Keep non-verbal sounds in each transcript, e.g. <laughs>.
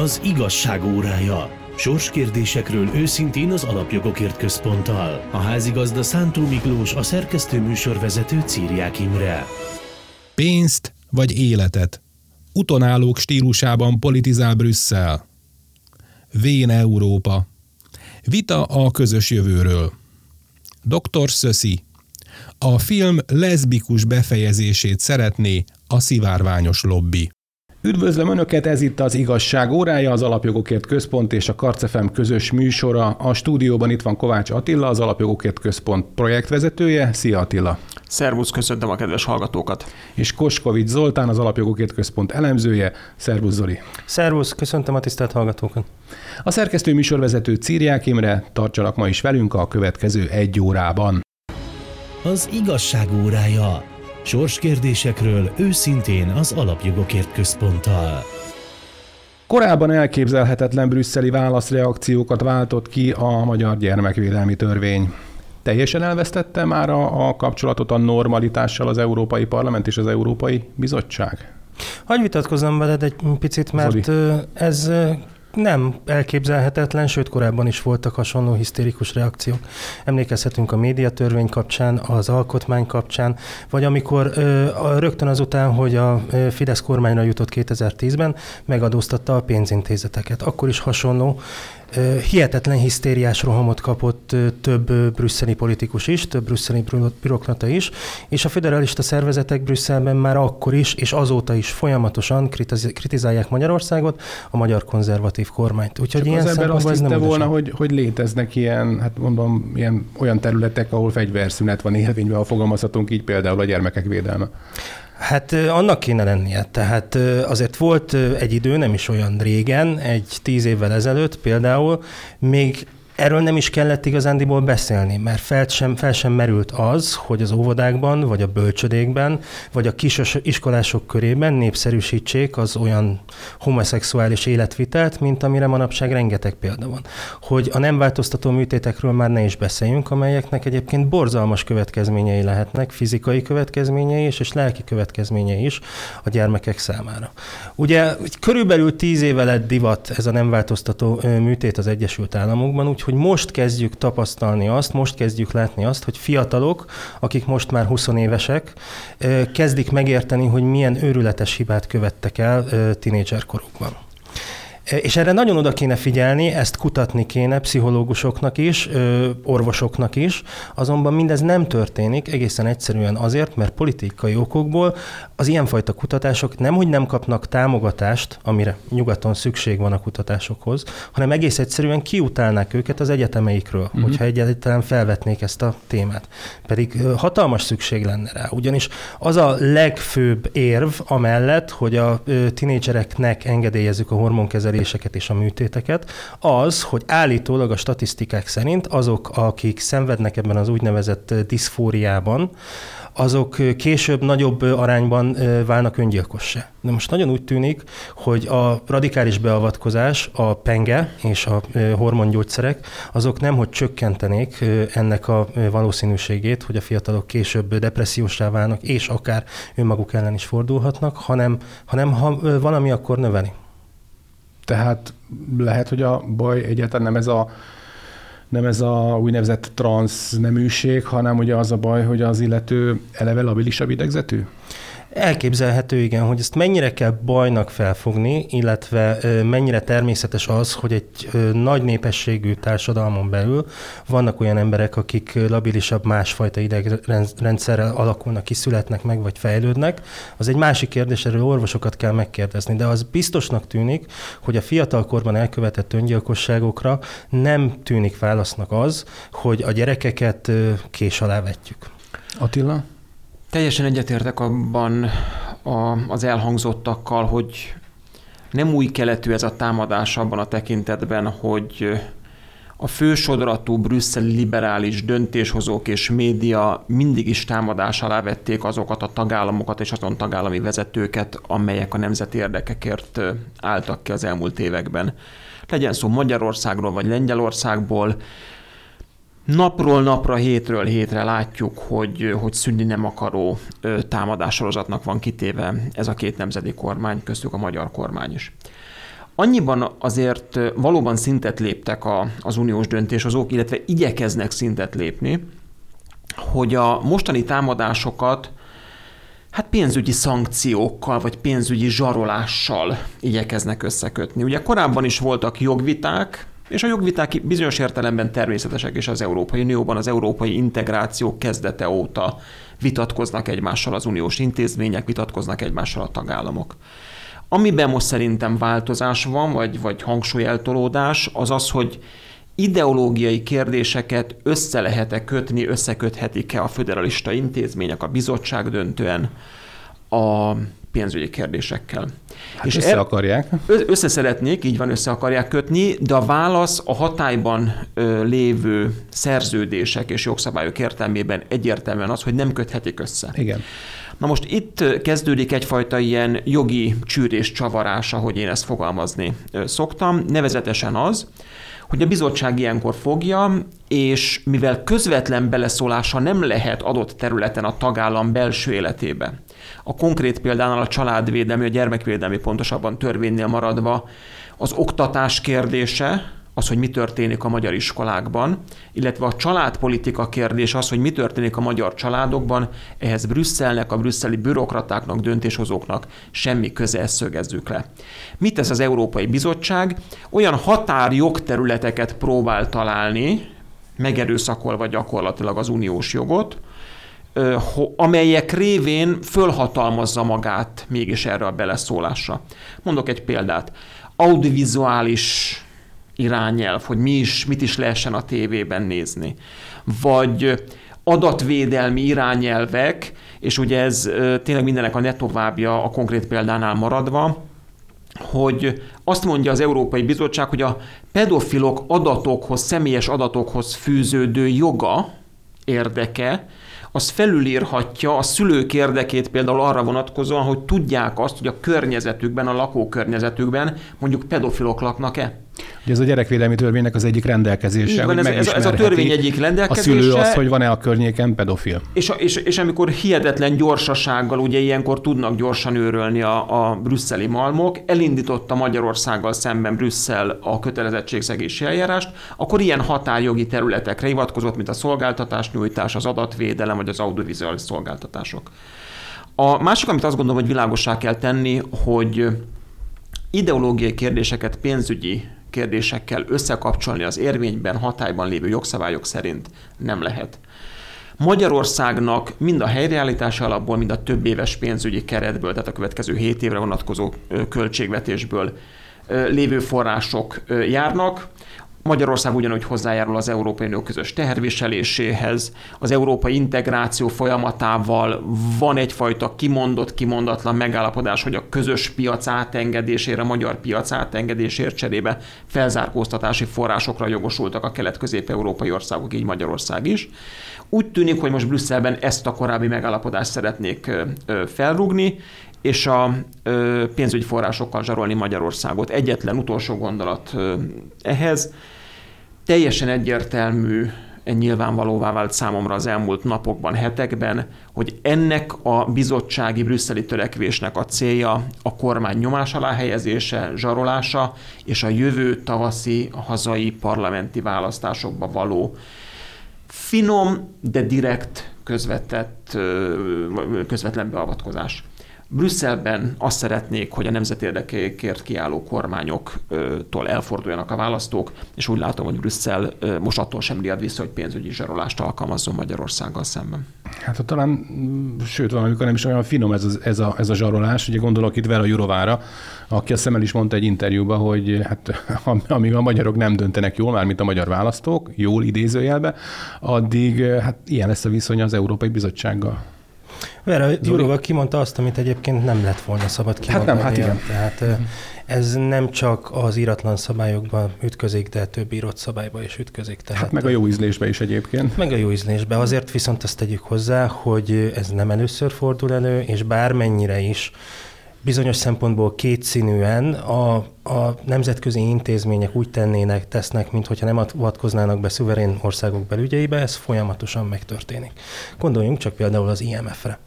Az igazság órája. Sorskérdésekről őszintén az Alapjogokért Központtal. A házigazda Szántó Miklós, a szerkesztő műsorvezető Círiák Imre. Pénzt vagy életet? Utonállók stílusában politizál Brüsszel. Vén Európa. Vita a közös jövőről. Dr. Szöszi. A film leszbikus befejezését szeretné a szivárványos lobby. Üdvözlöm Önöket, ez itt az Igazság órája, az Alapjogokért Központ és a Karcefem közös műsora. A stúdióban itt van Kovács Attila, az Alapjogokért Központ projektvezetője. Szia Attila! Szervusz, köszöntöm a kedves hallgatókat! És Koskovics Zoltán, az Alapjogokért Központ elemzője. Szervusz Zoli! Szervusz, köszöntöm a tisztelt hallgatókat! A szerkesztő műsorvezető Círiák Imre, tartsanak ma is velünk a következő egy órában. Az igazság órája. Sorskérdésekről őszintén az Alapjogokért Központtal. Korábban elképzelhetetlen brüsszeli válaszreakciókat váltott ki a magyar gyermekvédelmi törvény. Teljesen elvesztette már a, a kapcsolatot a normalitással az Európai Parlament és az Európai Bizottság? Hagyj vitatkozom veled egy picit, mert Zoli. ez nem elképzelhetetlen, sőt korábban is voltak hasonló hisztérikus reakciók. Emlékezhetünk a médiatörvény kapcsán, az alkotmány kapcsán, vagy amikor rögtön azután, hogy a Fidesz kormányra jutott 2010-ben, megadóztatta a pénzintézeteket. Akkor is hasonló hihetetlen hisztériás rohamot kapott több brüsszeli politikus is, több brüsszeli bürokrata is, és a federalista szervezetek Brüsszelben már akkor is, és azóta is folyamatosan kritizálják Magyarországot, a magyar konzervatív kormányt. Úgyhogy Csak ilyen az ember azt hitte volna, hogy, hogy léteznek ilyen, hát mondom, ilyen olyan területek, ahol fegyverszünet van érvényben, ha fogalmazhatunk így például a gyermekek védelme. Hát annak kéne lennie. Tehát azért volt egy idő, nem is olyan régen, egy tíz évvel ezelőtt például, még Erről nem is kellett igazándiból beszélni, mert fel sem, fel sem merült az, hogy az óvodákban, vagy a bölcsödékben, vagy a kis iskolások körében népszerűsítsék az olyan homoszexuális életvitelt, mint amire manapság rengeteg példa van. Hogy a nem változtató műtétekről már ne is beszéljünk, amelyeknek egyébként borzalmas következményei lehetnek, fizikai következményei is, és lelki következményei is a gyermekek számára. Ugye körülbelül tíz éve lett divat ez a nem változtató műtét az Egyesült Államokban, úgyhogy hogy most kezdjük tapasztalni azt, most kezdjük látni azt, hogy fiatalok, akik most már 20 évesek, kezdik megérteni, hogy milyen őrületes hibát követtek el tinédzserkorukban. És erre nagyon oda kéne figyelni, ezt kutatni kéne pszichológusoknak is, orvosoknak is, azonban mindez nem történik egészen egyszerűen azért, mert politikai okokból az ilyenfajta kutatások nem, hogy nem kapnak támogatást, amire nyugaton szükség van a kutatásokhoz, hanem egész egyszerűen kiutálnák őket az egyetemeikről, uh-huh. hogyha egyáltalán felvetnék ezt a témát. Pedig hatalmas szükség lenne rá, ugyanis az a legfőbb érv amellett, hogy a tinédzsereknek engedélyezzük a hormonkezelést, kezeléseket és a műtéteket, az, hogy állítólag a statisztikák szerint azok, akik szenvednek ebben az úgynevezett diszfóriában, azok később nagyobb arányban válnak öngyilkossá. De most nagyon úgy tűnik, hogy a radikális beavatkozás, a penge és a hormongyógyszerek, azok nem, hogy csökkentenék ennek a valószínűségét, hogy a fiatalok később depressziósá válnak, és akár önmaguk ellen is fordulhatnak, hanem, hanem ha valami, akkor növeli. Tehát lehet, hogy a baj egyáltalán nem ez a nem ez a úgynevezett transz neműség, hanem ugye az a baj, hogy az illető eleve labilisabb idegzetű? Elképzelhető, igen, hogy ezt mennyire kell bajnak felfogni, illetve mennyire természetes az, hogy egy nagy népességű társadalmon belül vannak olyan emberek, akik labilisabb másfajta idegrendszerrel alakulnak ki, születnek meg, vagy fejlődnek. Az egy másik kérdés, erről orvosokat kell megkérdezni, de az biztosnak tűnik, hogy a fiatalkorban elkövetett öngyilkosságokra nem tűnik válasznak az, hogy a gyerekeket kés alá vetjük. Attila? Teljesen egyetértek abban a, az elhangzottakkal, hogy nem új keletű ez a támadás abban a tekintetben, hogy a fősodratú brüsszeli liberális döntéshozók és média mindig is támadás alá vették azokat a tagállamokat és azon tagállami vezetőket, amelyek a nemzeti érdekekért álltak ki az elmúlt években. Legyen szó Magyarországról vagy Lengyelországból, napról napra, hétről hétre látjuk, hogy, hogy szűnni nem akaró támadássorozatnak van kitéve ez a két nemzeti kormány, köztük a magyar kormány is. annyiban azért valóban szintet léptek a, az uniós döntéshozók, illetve igyekeznek szintet lépni, hogy a mostani támadásokat hát pénzügyi szankciókkal, vagy pénzügyi zsarolással igyekeznek összekötni. Ugye korábban is voltak jogviták, és a jogviták bizonyos értelemben természetesek is az Európai Unióban, az európai integráció kezdete óta vitatkoznak egymással az uniós intézmények, vitatkoznak egymással a tagállamok. Amiben most szerintem változás van, vagy, vagy hangsúlyeltolódás, az az, hogy ideológiai kérdéseket össze lehet-e kötni, összeköthetik-e a föderalista intézmények, a bizottság döntően a pénzügyi kérdésekkel. Hát és össze akarják. Össze szeretnék, így van, össze akarják kötni, de a válasz a hatályban lévő szerződések és jogszabályok értelmében egyértelműen az, hogy nem köthetik össze. Igen. Na most itt kezdődik egyfajta ilyen jogi csűrés csavarás, ahogy én ezt fogalmazni szoktam, nevezetesen az, hogy a bizottság ilyenkor fogja, és mivel közvetlen beleszólása nem lehet adott területen a tagállam belső életébe, a konkrét példánál a családvédelmi, a gyermekvédelmi pontosabban törvénynél maradva, az oktatás kérdése, az, hogy mi történik a magyar iskolákban, illetve a családpolitika kérdés az, hogy mi történik a magyar családokban, ehhez Brüsszelnek, a brüsszeli bürokratáknak, döntéshozóknak semmi köze, ezt szögezzük le. Mit tesz az Európai Bizottság? Olyan határjogterületeket próbál találni, megerőszakolva gyakorlatilag az uniós jogot, amelyek révén fölhatalmazza magát mégis erre a beleszólásra. Mondok egy példát. Audiovizuális irányelv, hogy mi is, mit is lehessen a tévében nézni. Vagy adatvédelmi irányelvek, és ugye ez tényleg mindenek a ne továbbja a konkrét példánál maradva, hogy azt mondja az Európai Bizottság, hogy a pedofilok adatokhoz, személyes adatokhoz fűződő joga, érdeke, az felülírhatja a szülők érdekét például arra vonatkozóan, hogy tudják azt, hogy a környezetükben, a lakókörnyezetükben mondjuk pedofilok laknak-e. Ugye ez a gyerekvédelmi törvénynek az egyik rendelkezése. van, ez, ez, ez a törvény egyik rendelkezése. A szülő az, hogy van-e a környéken pedofil. És, és, és amikor hihetetlen gyorsasággal, ugye ilyenkor tudnak gyorsan őrölni a, a brüsszeli malmok, elindította Magyarországgal szemben Brüsszel a kötelezettségszegési eljárást, akkor ilyen határjogi területekre hivatkozott, mint a szolgáltatás nyújtás, az adatvédelem vagy az audiovizuális szolgáltatások. A másik, amit azt gondolom, hogy világosá kell tenni, hogy ideológiai kérdéseket pénzügyi kérdésekkel összekapcsolni az érvényben, hatályban lévő jogszabályok szerint nem lehet. Magyarországnak mind a helyreállítási alapból, mind a több éves pénzügyi keretből, tehát a következő 7 évre vonatkozó költségvetésből lévő források járnak. Magyarország ugyanúgy hozzájárul az Európai Unió közös teherviseléséhez, az európai integráció folyamatával van egyfajta kimondott, kimondatlan megállapodás, hogy a közös piac átengedésére, a magyar piac átengedésért cserébe felzárkóztatási forrásokra jogosultak a kelet-közép-európai országok, így Magyarország is. Úgy tűnik, hogy most Brüsszelben ezt a korábbi megállapodást szeretnék felrúgni, és a pénzügyi forrásokkal zsarolni Magyarországot. Egyetlen utolsó gondolat ehhez. Teljesen egyértelmű, nyilvánvalóvá vált számomra az elmúlt napokban, hetekben, hogy ennek a bizottsági brüsszeli törekvésnek a célja a kormány nyomás alá helyezése, zsarolása és a jövő tavaszi hazai parlamenti választásokba való finom, de direkt közvetett, közvetlen beavatkozás. Brüsszelben azt szeretnék, hogy a nemzeti érdekeikért kiálló kormányoktól elforduljanak a választók, és úgy látom, hogy Brüsszel most attól sem riad vissza, hogy pénzügyi zsarolást alkalmazzon Magyarországgal szemben. Hát talán, sőt, valamikor nem is olyan finom ez a, ez a, ez a zsarolás. Ugye gondolok itt Vera Jurovára, aki a szemmel is mondta egy interjúban, hogy hát amíg a magyarok nem döntenek jól, már mint a magyar választók, jól idézőjelbe, addig hát ilyen lesz a viszony az Európai Bizottsággal. Vera Jurova kimondta azt, amit egyébként nem lett volna szabad kimondani. Hát nem, hát igen. Tehát ez nem csak az íratlan szabályokban ütközik, de több írott szabályba is ütközik. Tehát hát meg a jó ízlésbe is egyébként. Meg a jó ízlésbe. Azért viszont azt tegyük hozzá, hogy ez nem először fordul elő, és bármennyire is bizonyos szempontból kétszínűen a, a nemzetközi intézmények úgy tennének, tesznek, mintha nem avatkoznának be szuverén országok belügyeibe, ez folyamatosan megtörténik. Gondoljunk csak például az IMF-re.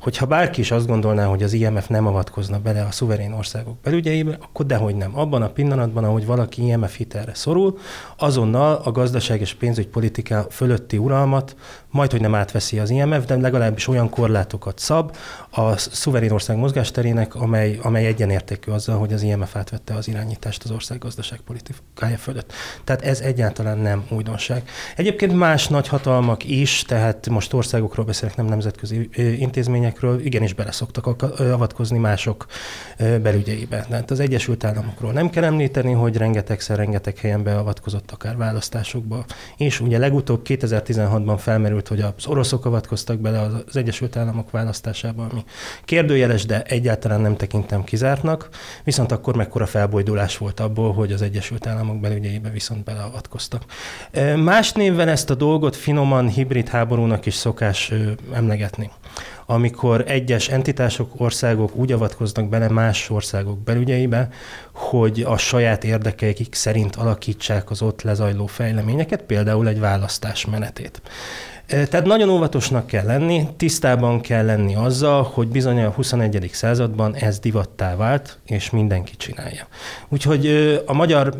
Hogyha bárki is azt gondolná, hogy az IMF nem avatkozna bele a szuverén országok belügyeibe, akkor dehogy nem. Abban a pillanatban, ahogy valaki IMF hitelre szorul, azonnal a gazdaság és pénzügypolitika fölötti uralmat majd, hogy nem átveszi az IMF, de legalábbis olyan korlátokat szab a szuverén ország mozgásterének, amely, amely egyenértékű azzal, hogy az IMF átvette az irányítást az ország gazdaságpolitikája fölött. Tehát ez egyáltalán nem újdonság. Egyébként más nagyhatalmak is, tehát most országokról beszélek, nem nemzetközi intézményekről, igenis beleszoktak avatkozni mások belügyeibe. Tehát az Egyesült Államokról nem kell említeni, hogy rengetegszer, rengeteg helyen beavatkozott akár választásokba, és ugye legutóbb 2016-ban felmerült hogy az oroszok avatkoztak bele az Egyesült Államok választásába, ami kérdőjeles, de egyáltalán nem tekintem kizártnak, viszont akkor mekkora felbojdulás volt abból, hogy az Egyesült Államok belügyeibe viszont beleavatkoztak. Más névvel ezt a dolgot finoman hibrid háborúnak is szokás emlegetni amikor egyes entitások, országok úgy avatkoznak bele más országok belügyeibe, hogy a saját érdekeik szerint alakítsák az ott lezajló fejleményeket, például egy választás menetét. Tehát nagyon óvatosnak kell lenni, tisztában kell lenni azzal, hogy bizony a 21. században ez divattá vált, és mindenki csinálja. Úgyhogy a magyar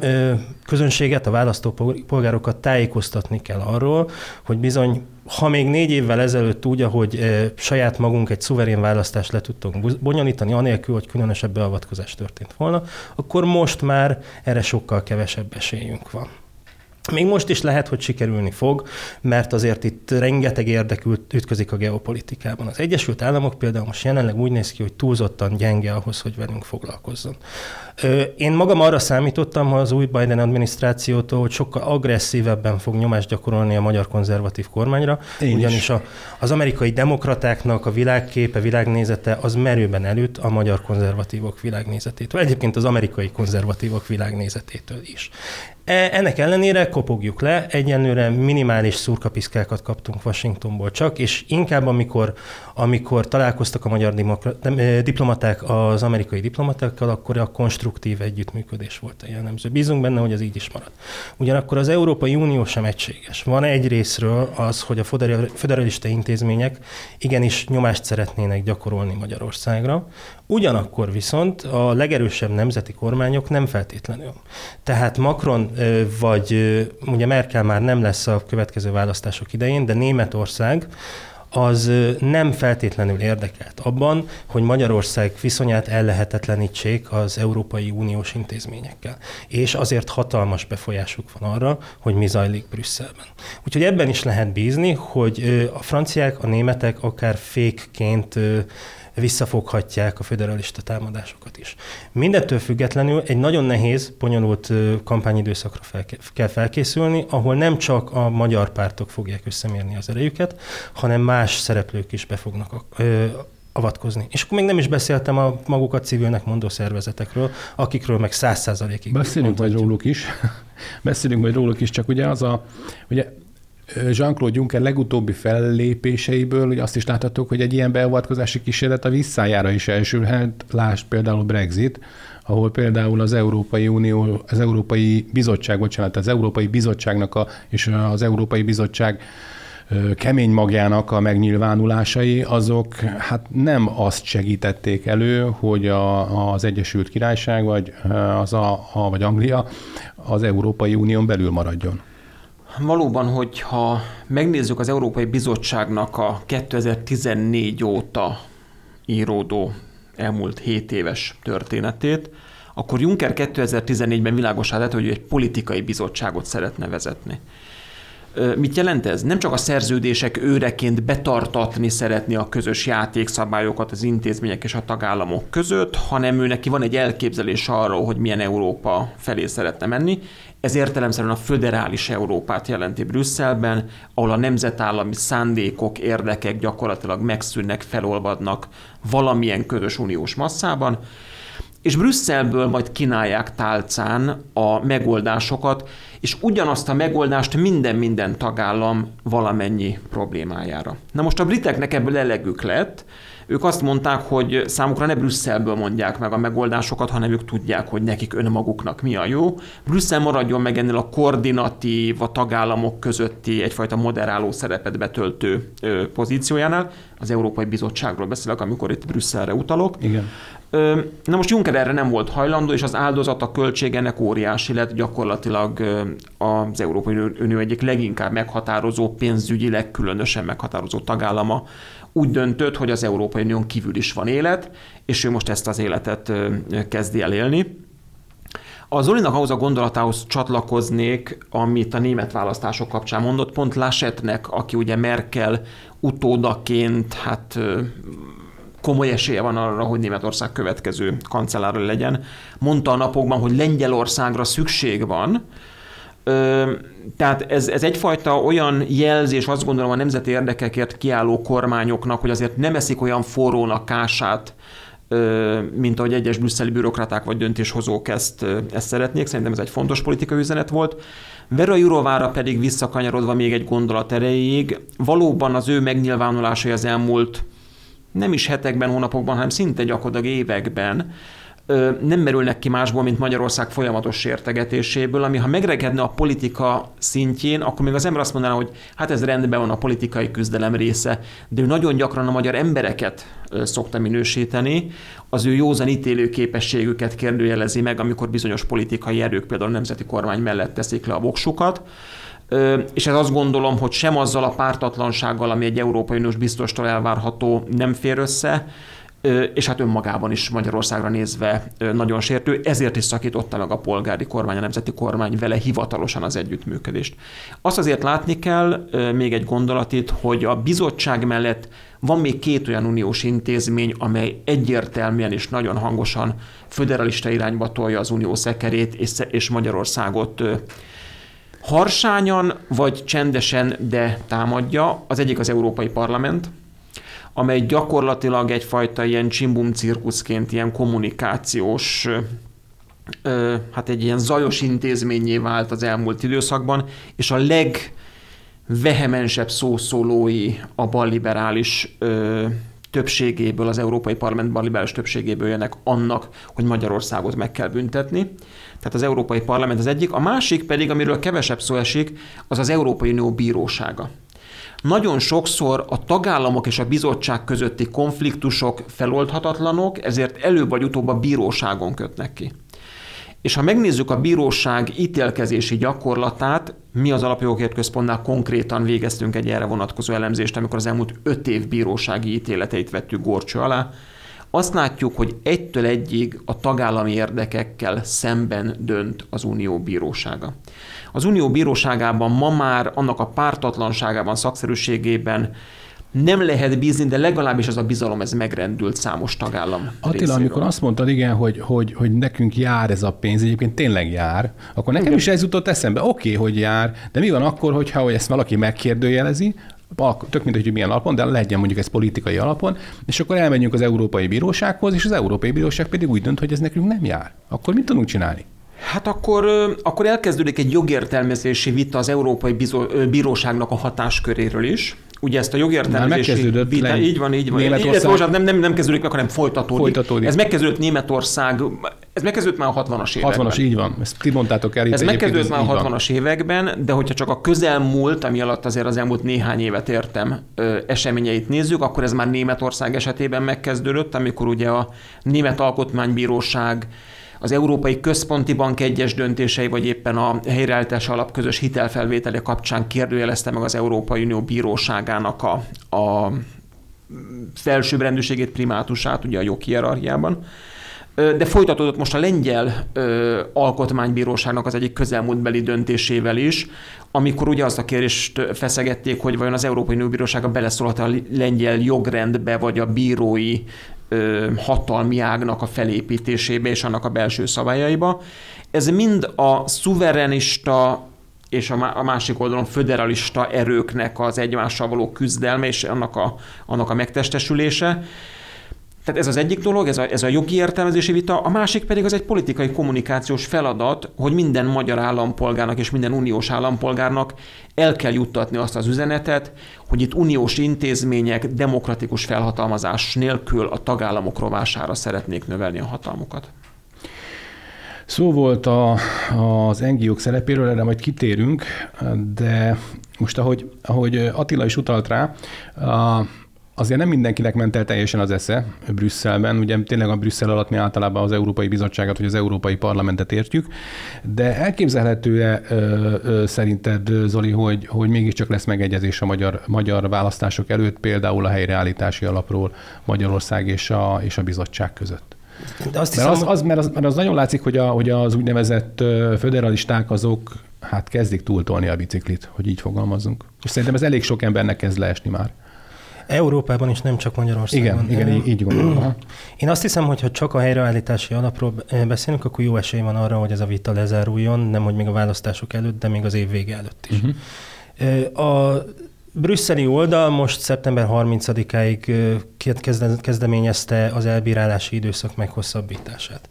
közönséget, a választópolgárokat tájékoztatni kell arról, hogy bizony ha még négy évvel ezelőtt úgy, ahogy e, saját magunk egy szuverén választást le tudtunk bonyolítani, anélkül, hogy különösebb beavatkozás történt volna, akkor most már erre sokkal kevesebb esélyünk van. Még most is lehet, hogy sikerülni fog, mert azért itt rengeteg érdek ütközik a geopolitikában. Az Egyesült Államok például most jelenleg úgy néz ki, hogy túlzottan gyenge ahhoz, hogy velünk foglalkozzon. Én magam arra számítottam az új Biden adminisztrációtól, hogy sokkal agresszívebben fog nyomást gyakorolni a magyar konzervatív kormányra, Én ugyanis a, az amerikai demokratáknak a világképe, világnézete az merőben előtt a magyar konzervatívok világnézetétől, egyébként az amerikai konzervatívok világnézetétől is. E, ennek ellenére kopogjuk le, egyenlőre minimális szurkapiszkákat kaptunk Washingtonból csak, és inkább amikor, amikor találkoztak a magyar diplomaták az amerikai diplomatákkal, akkor a konstruktív együttműködés volt a jellemző. Bízunk benne, hogy ez így is marad. Ugyanakkor az Európai Unió sem egységes. Van egy részről az, hogy a federalista intézmények igenis nyomást szeretnének gyakorolni Magyarországra, Ugyanakkor viszont a legerősebb nemzeti kormányok nem feltétlenül. Tehát Macron vagy ugye Merkel már nem lesz a következő választások idején, de Németország az nem feltétlenül érdekelt abban, hogy Magyarország viszonyát ellehetetlenítsék az Európai Uniós intézményekkel. És azért hatalmas befolyásuk van arra, hogy mi zajlik Brüsszelben. Úgyhogy ebben is lehet bízni, hogy a franciák, a németek akár fékként visszafoghatják a federalista támadásokat is. Mindettől függetlenül egy nagyon nehéz, bonyolult kampányidőszakra fel, kell felkészülni, ahol nem csak a magyar pártok fogják összemérni az erejüket, hanem más szereplők is be fognak avatkozni. És akkor még nem is beszéltem a magukat civilnek mondó szervezetekről, akikről meg száz százalékig. Beszélünk majd róluk is. <laughs> Beszélünk majd róluk is, csak ugye az a, ugye Jean-Claude Juncker legutóbbi fellépéseiből hogy azt is láthatók, hogy egy ilyen beavatkozási kísérlet a visszájára is elsülhet, lásd például Brexit, ahol például az Európai Unió, az Európai Bizottság, bocsánat, az Európai Bizottságnak a, és az Európai Bizottság kemény magjának a megnyilvánulásai, azok hát nem azt segítették elő, hogy a, az Egyesült Királyság vagy, az a, a, vagy Anglia az Európai Unión belül maradjon. Valóban, hogyha megnézzük az Európai Bizottságnak a 2014 óta íródó elmúlt 7 éves történetét, akkor Juncker 2014-ben világosá lett, hogy egy politikai bizottságot szeretne vezetni. Mit jelent ez? Nem csak a szerződések őreként betartatni szeretné a közös játékszabályokat az intézmények és a tagállamok között, hanem ő neki van egy elképzelés arról, hogy milyen Európa felé szeretne menni. Ez értelemszerűen a föderális Európát jelenti Brüsszelben, ahol a nemzetállami szándékok, érdekek gyakorlatilag megszűnnek, felolvadnak valamilyen közös uniós masszában, és Brüsszelből majd kínálják tálcán a megoldásokat, és ugyanazt a megoldást minden-minden tagállam valamennyi problémájára. Na most a briteknek ebből elegük lett, Ők azt mondták, hogy számukra ne Brüsszelből mondják meg a megoldásokat, hanem ők tudják, hogy nekik önmaguknak mi a jó. Brüsszel maradjon meg ennél a koordinatív, a tagállamok közötti egyfajta moderáló szerepet betöltő pozíciójánál. Az Európai Bizottságról beszélek, amikor itt Brüsszelre utalok. Igen. Na most Juncker erre nem volt hajlandó, és az áldozat a költség ennek óriási lett, gyakorlatilag az Európai Unió egyik leginkább meghatározó, pénzügyileg különösen meghatározó tagállama úgy döntött, hogy az Európai Unión kívül is van élet, és ő most ezt az életet kezdi el élni. A Zolinak ahhoz a gondolatához csatlakoznék, amit a német választások kapcsán mondott, pont Laschetnek, aki ugye Merkel utódaként, hát komoly esélye van arra, hogy Németország következő kancellára legyen. Mondta a napokban, hogy Lengyelországra szükség van, Ö, tehát ez, ez egyfajta olyan jelzés, azt gondolom a nemzeti érdekekért kiálló kormányoknak, hogy azért nem eszik olyan forrónak kását, mint ahogy egyes brüsszeli bürokraták vagy döntéshozók ezt, ezt szeretnék. Szerintem ez egy fontos politikai üzenet volt. Vera Jurovára pedig visszakanyarodva még egy gondolat erejéig, valóban az ő megnyilvánulásai az elmúlt nem is hetekben, hónapokban, hanem szinte gyakorlatilag években nem merülnek ki másból, mint Magyarország folyamatos sértegetéséből, ami ha megregedne a politika szintjén, akkor még az ember azt mondaná, hogy hát ez rendben van a politikai küzdelem része, de ő nagyon gyakran a magyar embereket szokta minősíteni, az ő józan ítélő képességüket kérdőjelezi meg, amikor bizonyos politikai erők például a nemzeti kormány mellett teszik le a voksukat. És ez azt gondolom, hogy sem azzal a pártatlansággal, ami egy Európai Uniós biztostól elvárható, nem fér össze, és hát önmagában is Magyarországra nézve nagyon sértő, ezért is szakította meg a polgári kormány, a nemzeti kormány vele hivatalosan az együttműködést. Azt azért látni kell, még egy gondolat itt, hogy a bizottság mellett van még két olyan uniós intézmény, amely egyértelműen és nagyon hangosan föderalista irányba tolja az unió szekerét, és Magyarországot harsányan vagy csendesen, de támadja. Az egyik az Európai Parlament, amely gyakorlatilag egyfajta ilyen csimbum cirkuszként, ilyen kommunikációs hát egy ilyen zajos intézményé vált az elmúlt időszakban, és a legvehemensebb szószólói a balliberális többségéből, az Európai Parlament balliberális többségéből jönnek annak, hogy Magyarországot meg kell büntetni. Tehát az Európai Parlament az egyik. A másik pedig, amiről kevesebb szó esik, az az Európai Unió bírósága. Nagyon sokszor a tagállamok és a bizottság közötti konfliktusok feloldhatatlanok, ezért előbb vagy utóbb a bíróságon kötnek ki. És ha megnézzük a bíróság ítélkezési gyakorlatát, mi az Alapjogokért Központnál konkrétan végeztünk egy erre vonatkozó elemzést, amikor az elmúlt öt év bírósági ítéleteit vettük gorcső alá, azt látjuk, hogy egytől egyig a tagállami érdekekkel szemben dönt az Unió bírósága. Az Unió bíróságában ma már annak a pártatlanságában, szakszerűségében nem lehet bízni, de legalábbis az a bizalom ez megrendült számos tagállam. Attila, részéről. amikor azt mondtad, igen, hogy, hogy, hogy nekünk jár ez a pénz, egyébként tényleg jár, akkor nekem igen. is ez jutott eszembe. Oké, okay, hogy jár, de mi van akkor, hogyha hogy ezt valaki megkérdőjelezi, tök mindegy, hogy milyen alapon, de legyen mondjuk ez politikai alapon, és akkor elmegyünk az Európai Bírósághoz, és az Európai Bíróság pedig úgy dönt, hogy ez nekünk nem jár. Akkor mit tudunk csinálni? Hát akkor, akkor elkezdődik egy jogértelmezési vita az Európai Bíróságnak a hatásköréről is. Ugye ezt a jogértelmezési vita, le, így van, így van. Németország... Ez nem, nem, nem kezdődik meg, hanem folytatódik. folytatódik. Ez megkezdődött Németország, ez megkezdődött már a 60-as években. 60-as, így van. Ezt ti mondtátok el. Ez megkezdődött már a 60-as években, de hogyha csak a közelmúlt, ami alatt azért az elmúlt néhány évet értem, ö, eseményeit nézzük, akkor ez már Németország esetében megkezdődött, amikor ugye a Német Alkotmánybíróság az Európai Központi Bank egyes döntései, vagy éppen a helyreállítás alap közös hitelfelvétele kapcsán kérdőjelezte meg az Európai Unió bíróságának a, a felsőbbrendűségét, primátusát, ugye a joghierarchiában. De folytatódott most a lengyel ö, alkotmánybíróságnak az egyik közelmúltbeli döntésével is, amikor ugye azt a kérdést feszegették, hogy vajon az Európai Unió Bírósága beleszólhat a lengyel jogrendbe, vagy a bírói ö, hatalmi ágnak a felépítésébe és annak a belső szabályaiba. Ez mind a szuverenista és a másik oldalon föderalista erőknek az egymással való küzdelme és annak a, annak a megtestesülése. Tehát ez az egyik dolog, ez a, ez a jogi értelmezési vita, a másik pedig az egy politikai kommunikációs feladat, hogy minden magyar állampolgárnak és minden uniós állampolgárnak el kell juttatni azt az üzenetet, hogy itt uniós intézmények demokratikus felhatalmazás nélkül a tagállamok rovására szeretnék növelni a hatalmukat. Szó volt a, az NGO-k szerepéről, erre majd kitérünk, de most ahogy, ahogy Attila is utalt rá, a, azért nem mindenkinek ment el teljesen az esze Brüsszelben. Ugye tényleg a Brüsszel alatt mi általában az Európai Bizottságot vagy az Európai Parlamentet értjük, de elképzelhető-e szerinted, Zoli, hogy, hogy mégiscsak lesz megegyezés a magyar, magyar választások előtt, például a helyreállítási alapról Magyarország és a, és a bizottság között? De azt hiszem, mert, az, az, mert, az, mert az nagyon látszik, hogy, a, hogy az úgynevezett föderalisták azok hát kezdik túltolni a biciklit, hogy így fogalmazzunk. És szerintem ez elég sok embernek kezd leesni már. Európában is, nem csak Magyarországon. Igen, igen így gondolom. Én azt hiszem, hogy ha csak a helyreállítási alapról beszélünk, akkor jó esély van arra, hogy ez a vita lezáruljon, nem hogy még a választások előtt, de még az év vége előtt is. Uh-huh. A brüsszeli oldal most szeptember 30-áig kezdeményezte az elbírálási időszak meghosszabbítását.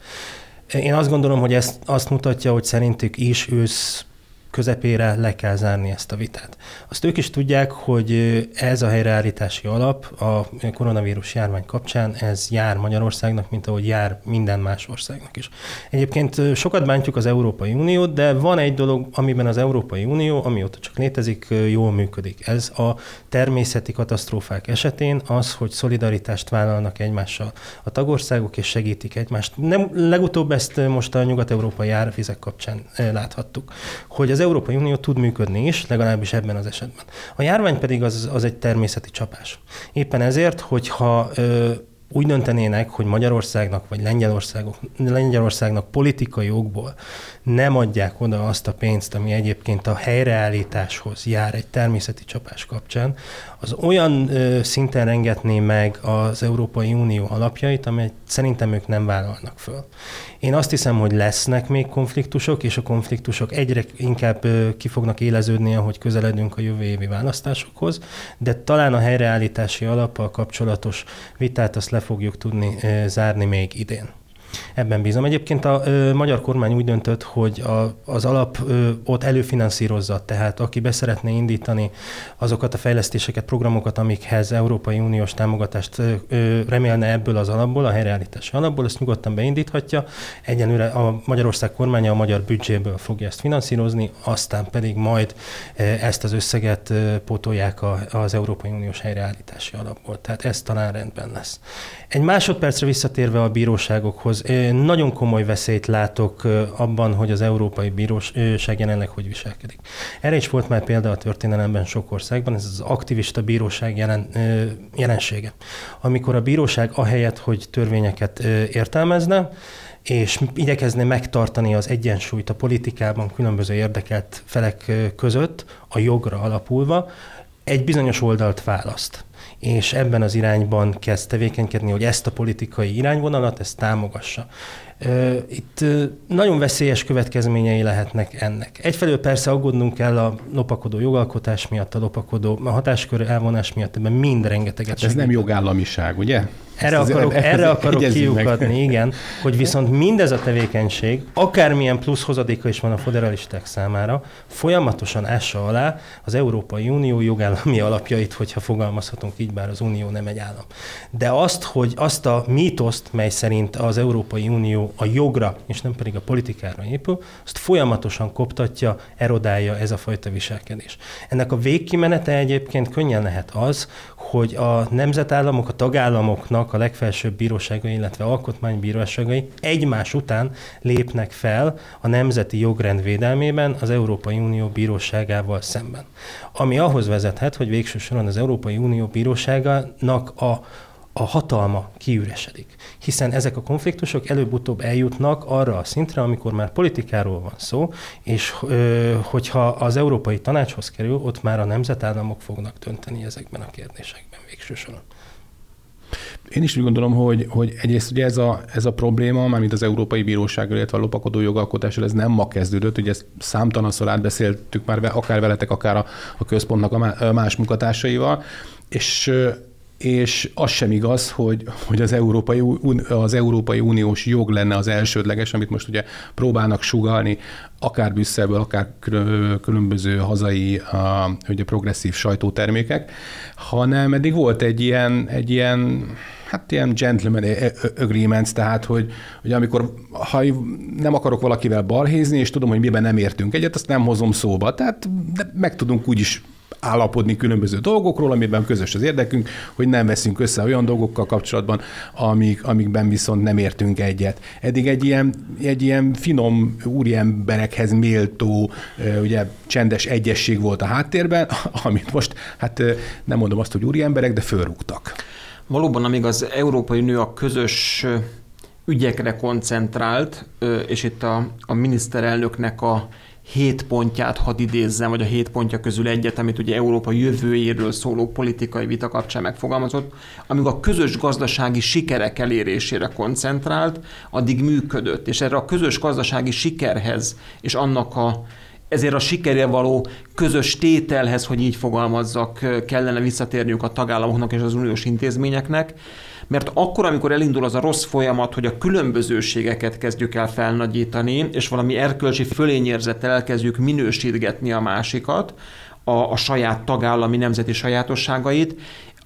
Én azt gondolom, hogy ezt azt mutatja, hogy szerintük is ősz közepére le kell zárni ezt a vitát. Azt ők is tudják, hogy ez a helyreállítási alap a koronavírus járvány kapcsán, ez jár Magyarországnak, mint ahogy jár minden más országnak is. Egyébként sokat bántjuk az Európai Uniót, de van egy dolog, amiben az Európai Unió, amióta csak létezik, jól működik. Ez a természeti katasztrófák esetén az, hogy szolidaritást vállalnak egymással a tagországok, és segítik egymást. Nem, legutóbb ezt most a nyugat-európai árvizek kapcsán láthattuk, hogy az Európai Unió tud működni is, legalábbis ebben az esetben. A járvány pedig az, az egy természeti csapás. Éppen ezért, hogyha ö, úgy döntenének, hogy Magyarországnak vagy Lengyelországok, Lengyelországnak politikai okból nem adják oda azt a pénzt, ami egyébként a helyreállításhoz jár egy természeti csapás kapcsán, az olyan ö, szinten rengetné meg az Európai Unió alapjait, amelyet szerintem ők nem vállalnak föl. Én azt hiszem, hogy lesznek még konfliktusok, és a konfliktusok egyre inkább ö, ki fognak éleződni, ahogy közeledünk a jövő évi választásokhoz, de talán a helyreállítási alappal kapcsolatos vitát azt le fogjuk tudni ö, zárni még idén. Ebben bízom. Egyébként a ö, magyar kormány úgy döntött, hogy a, az alap ö, ott előfinanszírozza, tehát aki beszeretné indítani azokat a fejlesztéseket, programokat, amikhez Európai Uniós támogatást ö, remélne ebből az alapból, a helyreállítási alapból, ezt nyugodtan beindíthatja. Egyenlőre a Magyarország kormánya a magyar büdzséből fogja ezt finanszírozni, aztán pedig majd ezt az összeget pótolják az Európai Uniós helyreállítási alapból. Tehát ez talán rendben lesz. Egy másodpercre visszatérve a bíróságokhoz, nagyon komoly veszélyt látok abban, hogy az Európai Bíróság jelenleg hogy viselkedik. Erre is volt már példa a történelemben sok országban, ez az aktivista bíróság jelen, jelensége. Amikor a bíróság ahelyett, hogy törvényeket értelmezne, és igyekezne megtartani az egyensúlyt a politikában különböző érdekelt felek között, a jogra alapulva, egy bizonyos oldalt választ és ebben az irányban kezd tevékenykedni, hogy ezt a politikai irányvonalat, ezt támogassa. Itt nagyon veszélyes következményei lehetnek ennek. Egyfelől persze aggódnunk kell a lopakodó jogalkotás miatt, a lopakodó a hatáskör elvonás miatt, ebben mind rengeteget. Hát ez nem jogállamiság, ugye? Erre Ezt akarok, az, erre akarok kiukadni, meg. igen, <laughs> hogy viszont mindez a tevékenység, akármilyen plusz hozadéka is van a federalisták számára, folyamatosan ássa alá az Európai Unió jogállami alapjait, hogyha fogalmazhatunk így, bár az Unió nem egy állam. De azt, hogy azt a mítoszt, mely szerint az Európai Unió a jogra, és nem pedig a politikára épül, azt folyamatosan koptatja, erodálja ez a fajta viselkedés. Ennek a végkimenete egyébként könnyen lehet az, hogy a nemzetállamok, a tagállamoknak a legfelsőbb bíróságai, illetve alkotmánybíróságai egymás után lépnek fel a nemzeti jogrend védelmében az Európai Unió bíróságával szemben. Ami ahhoz vezethet, hogy végső soron az Európai Unió bíróságának a a hatalma kiüresedik. Hiszen ezek a konfliktusok előbb-utóbb eljutnak arra a szintre, amikor már politikáról van szó, és hogyha az Európai Tanácshoz kerül, ott már a nemzetállamok fognak dönteni ezekben a kérdésekben végső. Én is úgy gondolom, hogy, hogy egyrészt ugye ez a, ez a probléma, mármint az Európai Bíróság, illetve a lopakodó jogalkotással, ez nem ma kezdődött, ugye ezt számtalanszor átbeszéltük már akár veletek, akár a, a központnak a más munkatársaival, és és az sem igaz, hogy, hogy az, Európai, az Európai Uniós jog lenne az elsődleges, amit most ugye próbálnak sugalni, akár Brüsszelből, akár különböző hazai ugye progresszív sajtótermékek, hanem eddig volt egy ilyen, egy ilyen hát ilyen gentleman agreements, tehát hogy, hogy amikor ha nem akarok valakivel balhézni, és tudom, hogy miben nem értünk egyet, azt nem hozom szóba. Tehát meg tudunk úgy is állapodni különböző dolgokról, amiben közös az érdekünk, hogy nem veszünk össze olyan dolgokkal kapcsolatban, amik, amikben viszont nem értünk egyet. Eddig egy ilyen, egy ilyen finom úriemberekhez méltó, ugye csendes egyesség volt a háttérben, <laughs> amit most, hát nem mondom azt, hogy úriemberek, de fölrúgtak. Valóban, amíg az Európai Unió a közös ügyekre koncentrált, és itt a, a miniszterelnöknek a hét pontját hadd idézzem, vagy a hét pontja közül egyet, amit ugye Európa jövőjéről szóló politikai vita kapcsán megfogalmazott, amíg a közös gazdasági sikerek elérésére koncentrált, addig működött. És erre a közös gazdasági sikerhez és annak a ezért a sikerre való közös tételhez, hogy így fogalmazzak, kellene visszatérniük a tagállamoknak és az uniós intézményeknek, mert akkor, amikor elindul az a rossz folyamat, hogy a különbözőségeket kezdjük el felnagyítani, és valami erkölcsi fölényérzettel elkezdjük minősítgetni a másikat, a, a saját tagállami nemzeti sajátosságait,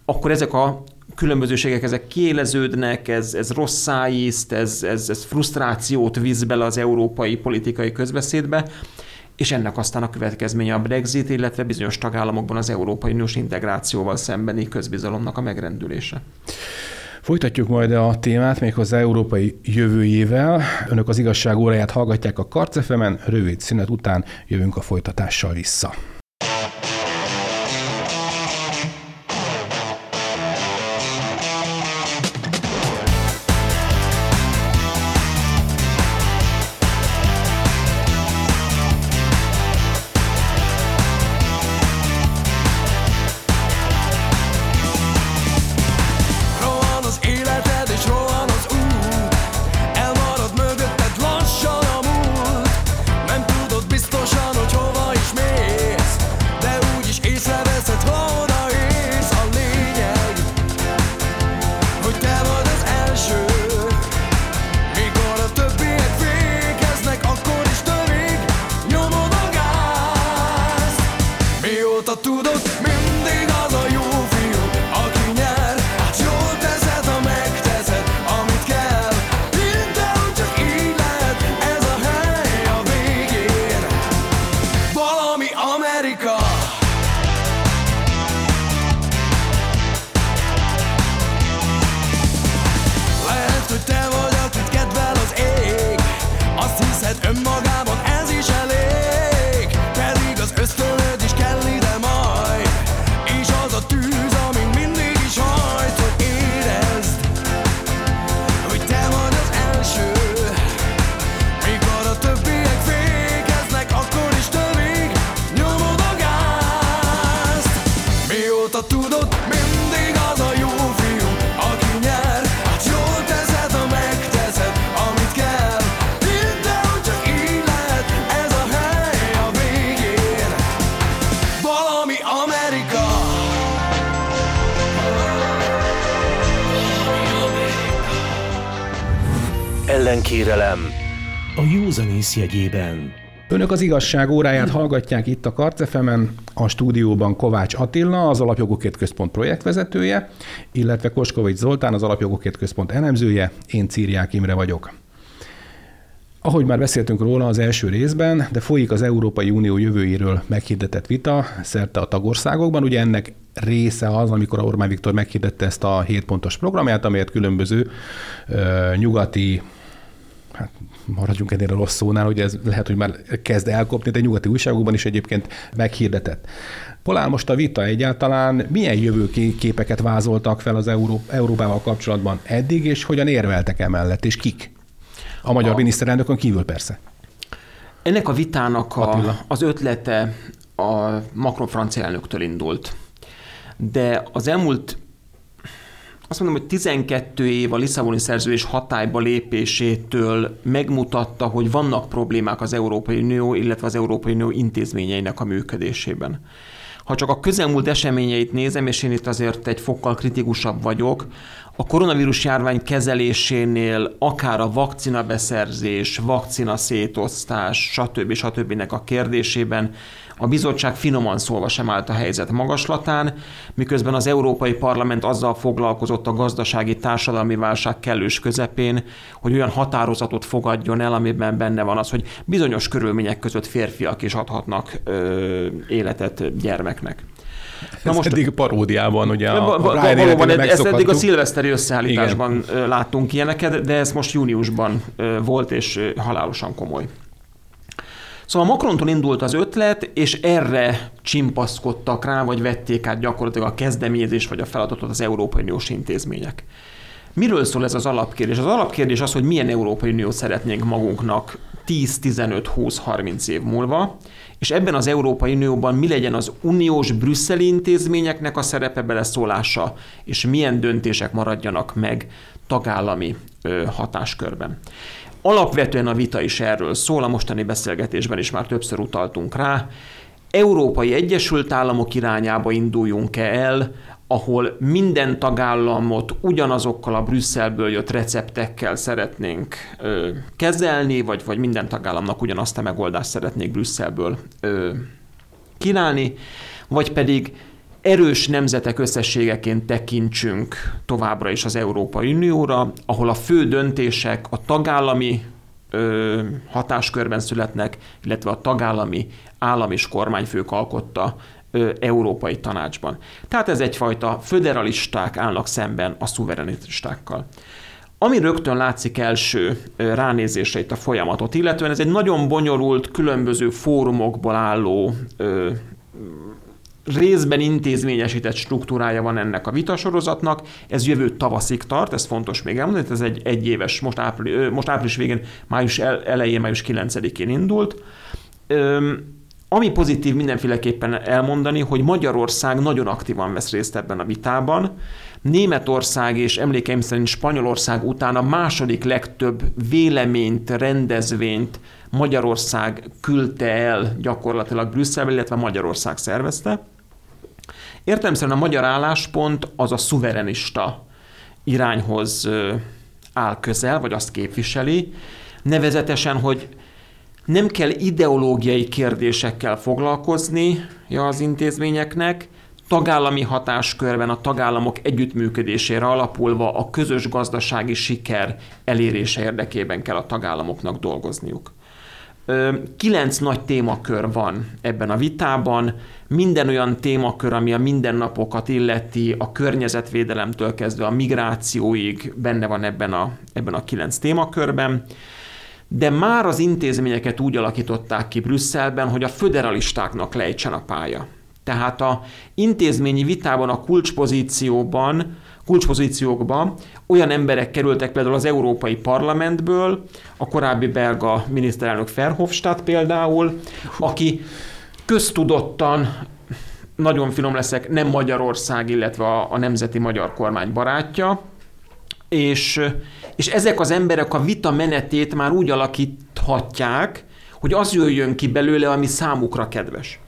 akkor ezek a különbözőségek ezek kiéleződnek, ez, ez rossz ízt, ez, ez, ez frusztrációt visz bele az európai politikai közbeszédbe, és ennek aztán a következménye a Brexit, illetve bizonyos tagállamokban az Európai Uniós integrációval szembeni közbizalomnak a megrendülése. Folytatjuk majd a témát méghozzá európai jövőjével. Önök az igazság óráját hallgatják a Karcefemen, rövid szünet után jövünk a folytatással vissza. Ellenkérelem a józanész jegyében. Önök az igazság óráját hallgatják itt a Karcefemen, a stúdióban Kovács Attila, az Alapjogokért Központ projektvezetője, illetve Koskovics Zoltán, az Alapjogokért Központ elemzője, én Círiák Imre vagyok. Ahogy már beszéltünk róla az első részben, de folyik az Európai Unió jövőjéről meghirdetett vita szerte a tagországokban. Ugye ennek része az, amikor a Orbán Viktor meghirdette ezt a 7 pontos programját, amelyet különböző ö, nyugati hát maradjunk ennél a rossz szónál, hogy ez lehet, hogy már kezd elkopni, de nyugati újságokban is egyébként meghirdetett. Polál most a vita egyáltalán milyen jövőképeket vázoltak fel az Euró- Európával kapcsolatban eddig, és hogyan érveltek emellett, és kik? A magyar a... miniszterelnökön kívül persze. Ennek a vitának a, az ötlete a Macron francia elnöktől indult. De az elmúlt azt mondom, hogy 12 év a Lisszaboni szerződés hatályba lépésétől megmutatta, hogy vannak problémák az Európai Unió, illetve az Európai Unió intézményeinek a működésében. ha csak a közelmúlt eseményeit nézem, és én itt azért egy fokkal kritikusabb vagyok, a koronavírus járvány kezelésénél akár a vakcina beszerzés, vakcina szétosztás, stb. stb. a kérdésében a bizottság finoman szólva sem állt a helyzet magaslatán, miközben az Európai Parlament azzal foglalkozott a gazdasági társadalmi válság kellős közepén, hogy olyan határozatot fogadjon el, amiben benne van az, hogy bizonyos körülmények között férfiak is adhatnak ö, életet gyermeknek. Na most eddig paródiában, ugye a, a valóban, ezt eddig a szilveszteri összeállításban Igen. láttunk ilyeneket, de ez most júniusban volt, és halálosan komoly. Szóval Macrontól indult az ötlet, és erre csimpaszkodtak rá, vagy vették át gyakorlatilag a kezdeményezés vagy a feladatot az Európai Uniós intézmények. Miről szól ez az alapkérdés? Az alapkérdés az, hogy milyen Európai Uniót szeretnénk magunknak 10, 15, 20, 30 év múlva, és ebben az Európai Unióban mi legyen az uniós brüsszeli intézményeknek a szerepe beleszólása, és milyen döntések maradjanak meg tagállami ö, hatáskörben. Alapvetően a vita is erről szól, a mostani beszélgetésben is már többször utaltunk rá. Európai Egyesült Államok irányába induljunk-e el, ahol minden tagállamot ugyanazokkal a Brüsszelből jött receptekkel szeretnénk ö, kezelni, vagy, vagy minden tagállamnak ugyanazt a megoldást szeretnék Brüsszelből ö, kínálni, vagy pedig erős nemzetek összességeként tekintsünk továbbra is az Európai Unióra, ahol a fő döntések a tagállami ö, hatáskörben születnek, illetve a tagállami állam és kormányfők alkotta ö, Európai Tanácsban. Tehát ez egyfajta föderalisták állnak szemben a szuverenistákkal. Ami rögtön látszik első ránézésre itt a folyamatot, illetően ez egy nagyon bonyolult, különböző fórumokból álló ö, részben intézményesített struktúrája van ennek a vitasorozatnak, ez jövő tavaszig tart, ez fontos még elmondani, ez egy egyéves, most, április, most április végén, május elején, május 9-én indult. Ami pozitív mindenféleképpen elmondani, hogy Magyarország nagyon aktívan vesz részt ebben a vitában. Németország és emlékeim szerint Spanyolország után a második legtöbb véleményt, rendezvényt Magyarország küldte el gyakorlatilag Brüsszelbe, illetve Magyarország szervezte. Értelemszerűen a magyar álláspont az a szuverenista irányhoz áll közel, vagy azt képviseli, nevezetesen, hogy nem kell ideológiai kérdésekkel foglalkozni az intézményeknek, tagállami hatáskörben a tagállamok együttműködésére alapulva a közös gazdasági siker elérése érdekében kell a tagállamoknak dolgozniuk. Kilenc nagy témakör van ebben a vitában, minden olyan témakör, ami a mindennapokat illeti, a környezetvédelemtől kezdve a migrációig benne van ebben a, ebben a kilenc témakörben, de már az intézményeket úgy alakították ki Brüsszelben, hogy a föderalistáknak lejtsen a pálya. Tehát a intézményi vitában a kulcspozícióban kulcspozíciókba olyan emberek kerültek például az Európai Parlamentből, a korábbi belga miniszterelnök Verhofstadt például, aki köztudottan nagyon finom leszek, nem Magyarország, illetve a, a nemzeti magyar kormány barátja, és, és ezek az emberek a vita menetét már úgy alakíthatják, hogy az jöjjön ki belőle, ami számukra kedves.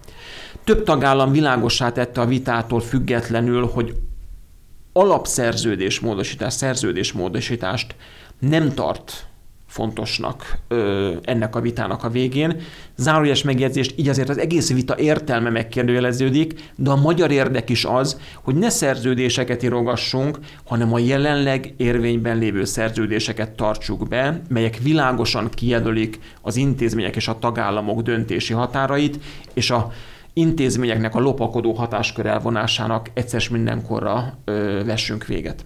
Több tagállam világosá tette a vitától függetlenül, hogy alapszerződésmódosítás, szerződésmódosítást nem tart fontosnak ö, ennek a vitának a végén. Zárójeles megjegyzést, így azért az egész vita értelme megkérdőjeleződik, de a magyar érdek is az, hogy ne szerződéseket írogassunk, hanem a jelenleg érvényben lévő szerződéseket tartsuk be, melyek világosan kijelölik az intézmények és a tagállamok döntési határait, és a intézményeknek a lopakodó hatáskör elvonásának egyszer mindenkorra ö, vessünk véget.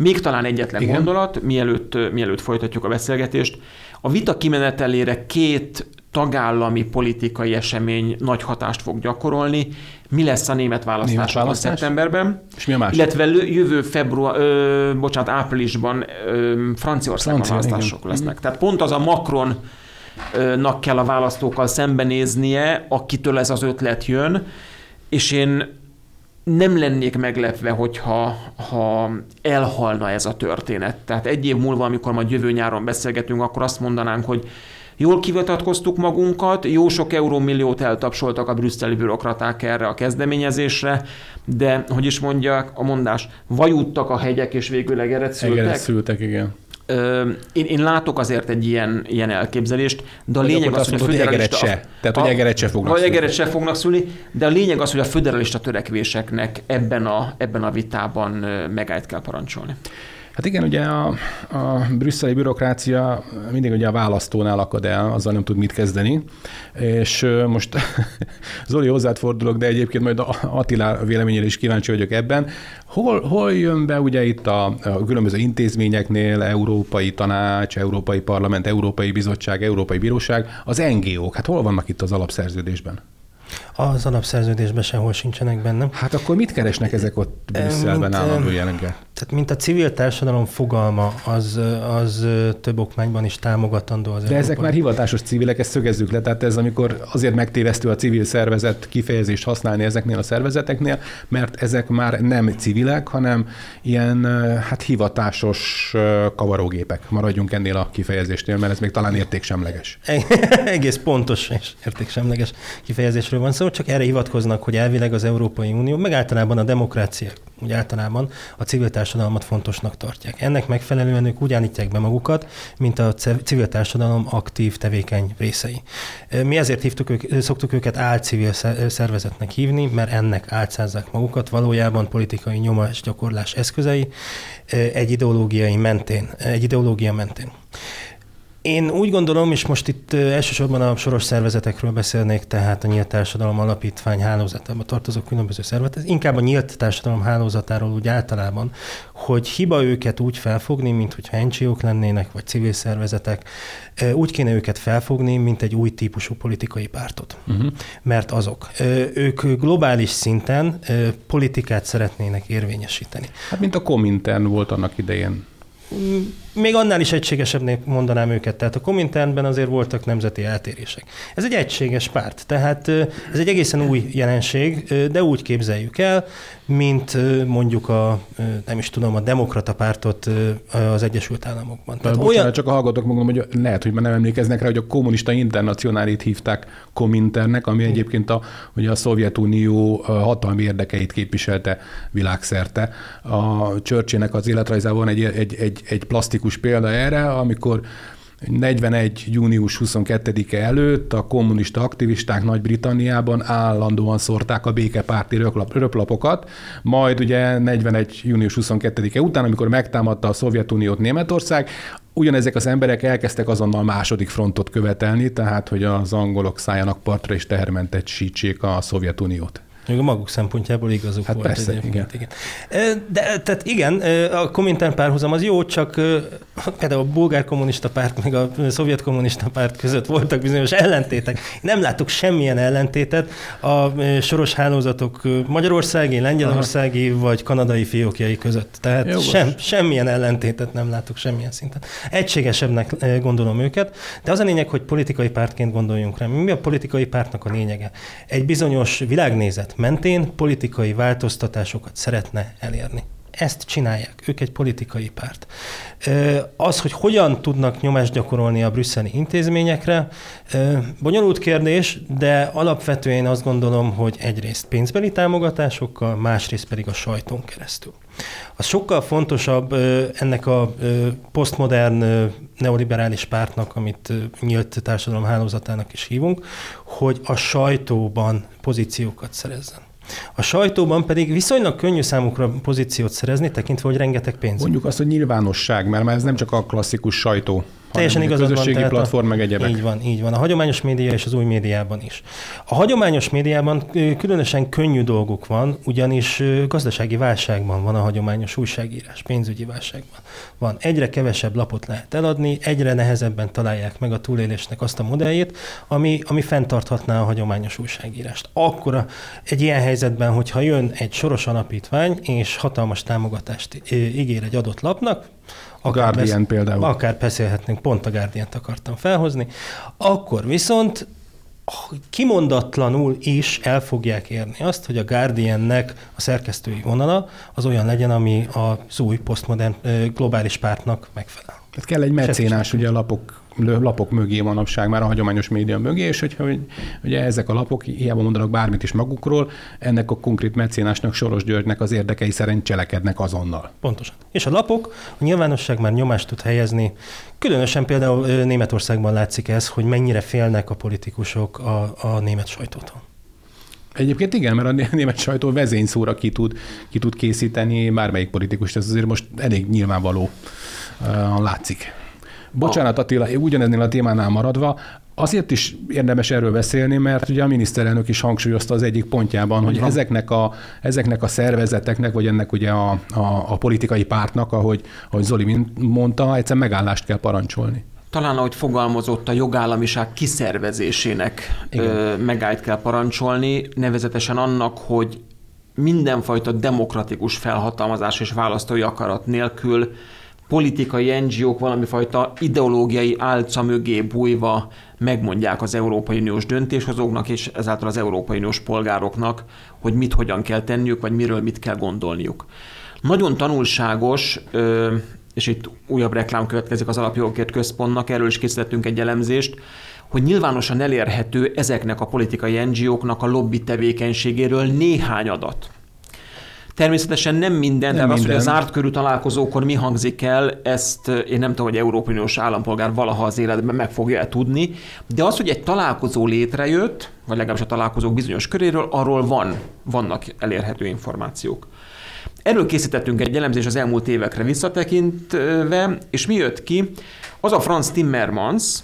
Még talán egyetlen Igen. gondolat, mielőtt, mielőtt folytatjuk a beszélgetést. A vita kimenetelére két tagállami politikai esemény nagy hatást fog gyakorolni. Mi lesz a német választás, német választás? szeptemberben? És mi a másik? Illetve jövő február, ö, bocsánat, áprilisban ö, Franciaországban Francia, választások igen. lesznek. Tehát pont az a Macron nak kell a választókkal szembenéznie, akitől ez az ötlet jön, és én nem lennék meglepve, hogyha ha elhalna ez a történet. Tehát egy év múlva, amikor majd jövő nyáron beszélgetünk, akkor azt mondanánk, hogy Jól kivetatkoztuk magunkat, jó sok eurómilliót eltapsoltak a brüsszeli bürokraták erre a kezdeményezésre, de hogy is mondják a mondás, vajuttak a hegyek, és végül egeret szültek. Egeret szültek, igen. Én, én látok azért egy ilyen, ilyen elképzelést, de a lényeg az, hogy a föderalista... Se. Tehát, hogy egeret se fognak vagy egeret se fognak szülni, de a lényeg az, hogy a föderalista törekvéseknek ebben a, ebben a vitában megállt kell parancsolni. Hát igen, ugye a, a brüsszeli bürokrácia mindig ugye a választónál akad el, azzal nem tud mit kezdeni, és most <laughs> Zoli hozzád fordulok, de egyébként majd Attila véleményére is kíváncsi vagyok ebben. Hol, hol jön be ugye itt a, a különböző intézményeknél, Európai Tanács, Európai Parlament, Európai Bizottság, Európai Bíróság, az NGO-k, hát hol vannak itt az alapszerződésben? Az alapszerződésben sehol sincsenek benne. Hát akkor mit keresnek ezek ott Brüsszelben állandó jelenleg? Tehát mint a civil társadalom fogalma, az, az több okmányban is támogatandó az De ezek már hivatásos civilek, ezt szögezzük le, tehát ez amikor azért megtévesztő a civil szervezet kifejezést használni ezeknél a szervezeteknél, mert ezek már nem civilek, hanem ilyen hát hivatásos kavarógépek. Maradjunk ennél a kifejezésnél, mert ez még talán értéksemleges. <laughs> Egész pontos és értéksemleges kifejezésről van szó, csak erre hivatkoznak, hogy elvileg az Európai Unió, meg általában a demokráciák, úgy általában a civil társadalmat fontosnak tartják. Ennek megfelelően ők úgy állítják be magukat, mint a civil társadalom aktív, tevékeny részei. Mi ezért hívtuk ők, szoktuk őket álcivil szervezetnek hívni, mert ennek álcázzák magukat, valójában politikai nyomásgyakorlás eszközei egy ideológiai mentén, egy ideológia mentén. Én úgy gondolom, és most itt elsősorban a soros szervezetekről beszélnék, tehát a Nyílt Társadalom Alapítvány hálózatába tartozó különböző szervezet, inkább a Nyílt Társadalom hálózatáról úgy általában, hogy hiba őket úgy felfogni, mint hogyha NGO-k lennének, vagy civil szervezetek, úgy kéne őket felfogni, mint egy új típusú politikai pártot. Uh-huh. Mert azok. Ők globális szinten politikát szeretnének érvényesíteni. Hát mint a Komintern volt annak idején még annál is egységesebbnek mondanám őket. Tehát a Kominternben azért voltak nemzeti eltérések. Ez egy egységes párt, tehát ez egy egészen új jelenség, de úgy képzeljük el, mint mondjuk a, nem is tudom, a demokrata pártot az Egyesült Államokban. Tehát bocsánat, olyan... csak a hallgatók mondom, hogy lehet, hogy már nem emlékeznek rá, hogy a kommunista internacionálit hívták Kominternek, ami egyébként a, ugye a Szovjetunió hatalmi érdekeit képviselte világszerte. A Churchillnek az életrajzában egy, egy, egy, egy plastikus példa erre, amikor 41. június 22-e előtt a kommunista aktivisták Nagy-Britanniában állandóan szórták a békepárti röplap, röplapokat, majd ugye 41. június 22-e után, amikor megtámadta a Szovjetuniót Németország, ugyanezek az emberek elkezdtek azonnal második frontot követelni, tehát hogy az angolok szálljanak partra és tehermentesítsék a Szovjetuniót. Még a maguk szempontjából igazuk hát volt. Persze, igen. igen. De tehát igen, a komintern párhuzam az jó, csak például a bulgár kommunista párt meg a szovjet kommunista párt között voltak bizonyos ellentétek. Nem látok semmilyen ellentétet a soros hálózatok magyarországi, lengyelországi Aha. vagy kanadai fiókjai között. Tehát sem, semmilyen ellentétet nem látok semmilyen szinten. Egységesebbnek gondolom őket, de az a lényeg, hogy politikai pártként gondoljunk rá. Mi a politikai pártnak a lényege? Egy bizonyos világnézet mentén politikai változtatásokat szeretne elérni. Ezt csinálják. Ők egy politikai párt. Az, hogy hogyan tudnak nyomást gyakorolni a brüsszeli intézményekre, bonyolult kérdés, de alapvetően azt gondolom, hogy egyrészt pénzbeli támogatásokkal, másrészt pedig a sajton keresztül. Az sokkal fontosabb ennek a posztmodern neoliberális pártnak, amit nyílt társadalom hálózatának is hívunk, hogy a sajtóban pozíciókat szerezzen. A sajtóban pedig viszonylag könnyű számukra pozíciót szerezni, tekintve, hogy rengeteg pénz. Mondjuk azt, hogy nyilvánosság, mert ez nem csak a klasszikus sajtó. Teljesen igazad van. Közösségi platform, meg egyebek. Így van, így van. A hagyományos média és az új médiában is. A hagyományos médiában különösen könnyű dolguk van, ugyanis gazdasági válságban van a hagyományos újságírás, pénzügyi válságban van. Egyre kevesebb lapot lehet eladni, egyre nehezebben találják meg a túlélésnek azt a modelljét, ami, ami fenntarthatná a hagyományos újságírást. Akkor egy ilyen helyzetben, hogyha jön egy soros alapítvány, és hatalmas támogatást ígér egy adott lapnak, a Guardian besz- például. Akár beszélhetnénk, pont a Guardian-t akartam felhozni. Akkor viszont kimondatlanul is el fogják érni azt, hogy a Guardiannek a szerkesztői vonala az olyan legyen, ami az új posztmodern globális pártnak megfelel. Tehát kell egy mecénás, ugye a lapok, lapok mögé manapság, már a hagyományos média mögé, és hogyha hogy, ugye ezek a lapok hiába mondanak bármit is magukról, ennek a konkrét mecénásnak, Soros Györgynek az érdekei szerint cselekednek azonnal. Pontosan. És a lapok, a nyilvánosság már nyomást tud helyezni, különösen például Németországban látszik ez, hogy mennyire félnek a politikusok a, a német sajtótól. Egyébként igen, mert a német sajtó vezényszóra ki tud, ki tud készíteni bármelyik politikus, ez azért most elég nyilvánvaló látszik. Bocsánat Attila, ugyaneznél a témánál maradva, Azért is érdemes erről beszélni, mert ugye a miniszterelnök is hangsúlyozta az egyik pontjában, hogy ezeknek a, ezeknek a szervezeteknek, vagy ennek ugye a, a, a politikai pártnak, ahogy, ahogy Zoli mondta, egyszer megállást kell parancsolni. Talán ahogy fogalmazott, a jogállamiság kiszervezésének ö, megállt kell parancsolni, nevezetesen annak, hogy mindenfajta demokratikus felhatalmazás és választói akarat nélkül politikai NGO-k valamifajta ideológiai álca mögé bújva megmondják az Európai Uniós döntéshozóknak és ezáltal az Európai Uniós polgároknak, hogy mit hogyan kell tenniük, vagy miről mit kell gondolniuk. Nagyon tanulságos, és itt újabb reklám következik az Alapjogokért Központnak, erről is készítettünk egy elemzést, hogy nyilvánosan elérhető ezeknek a politikai NGO-knak a lobby tevékenységéről néhány adat. Természetesen nem minden, nem de minden. az, hogy a zárt körű találkozókor mi hangzik el, ezt én nem tudom, hogy Európai Uniós állampolgár valaha az életben meg fogja tudni, de az, hogy egy találkozó létrejött, vagy legalábbis a találkozók bizonyos köréről, arról van, vannak elérhető információk. Erről készítettünk egy elemzés az elmúlt évekre visszatekintve, és mi jött ki? Az a Franz Timmermans,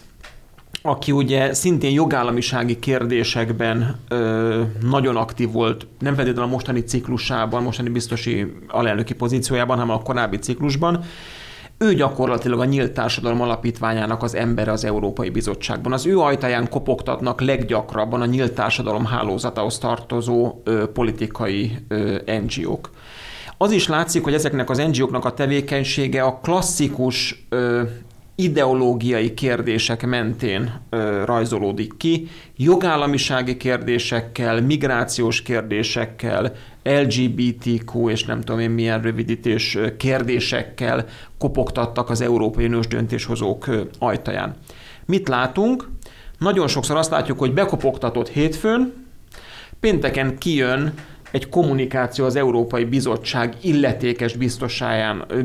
aki ugye szintén jogállamisági kérdésekben ö, nagyon aktív volt, nem feltétlenül a mostani ciklusában, mostani biztosi alelnöki pozíciójában, hanem a korábbi ciklusban. Ő gyakorlatilag a Nyílt Társadalom Alapítványának az embere az Európai Bizottságban. Az ő ajtaján kopogtatnak leggyakrabban a Nyílt Társadalom hálózatához tartozó ö, politikai ö, NGO-k. Az is látszik, hogy ezeknek az NGO-knak a tevékenysége a klasszikus ö, ideológiai kérdések mentén ö, rajzolódik ki, jogállamisági kérdésekkel, migrációs kérdésekkel, LGBTQ és nem tudom én milyen rövidítés kérdésekkel kopogtattak az Európai Uniós döntéshozók ajtaján. Mit látunk? Nagyon sokszor azt látjuk, hogy bekopogtatott hétfőn, pénteken kijön egy kommunikáció az Európai Bizottság illetékes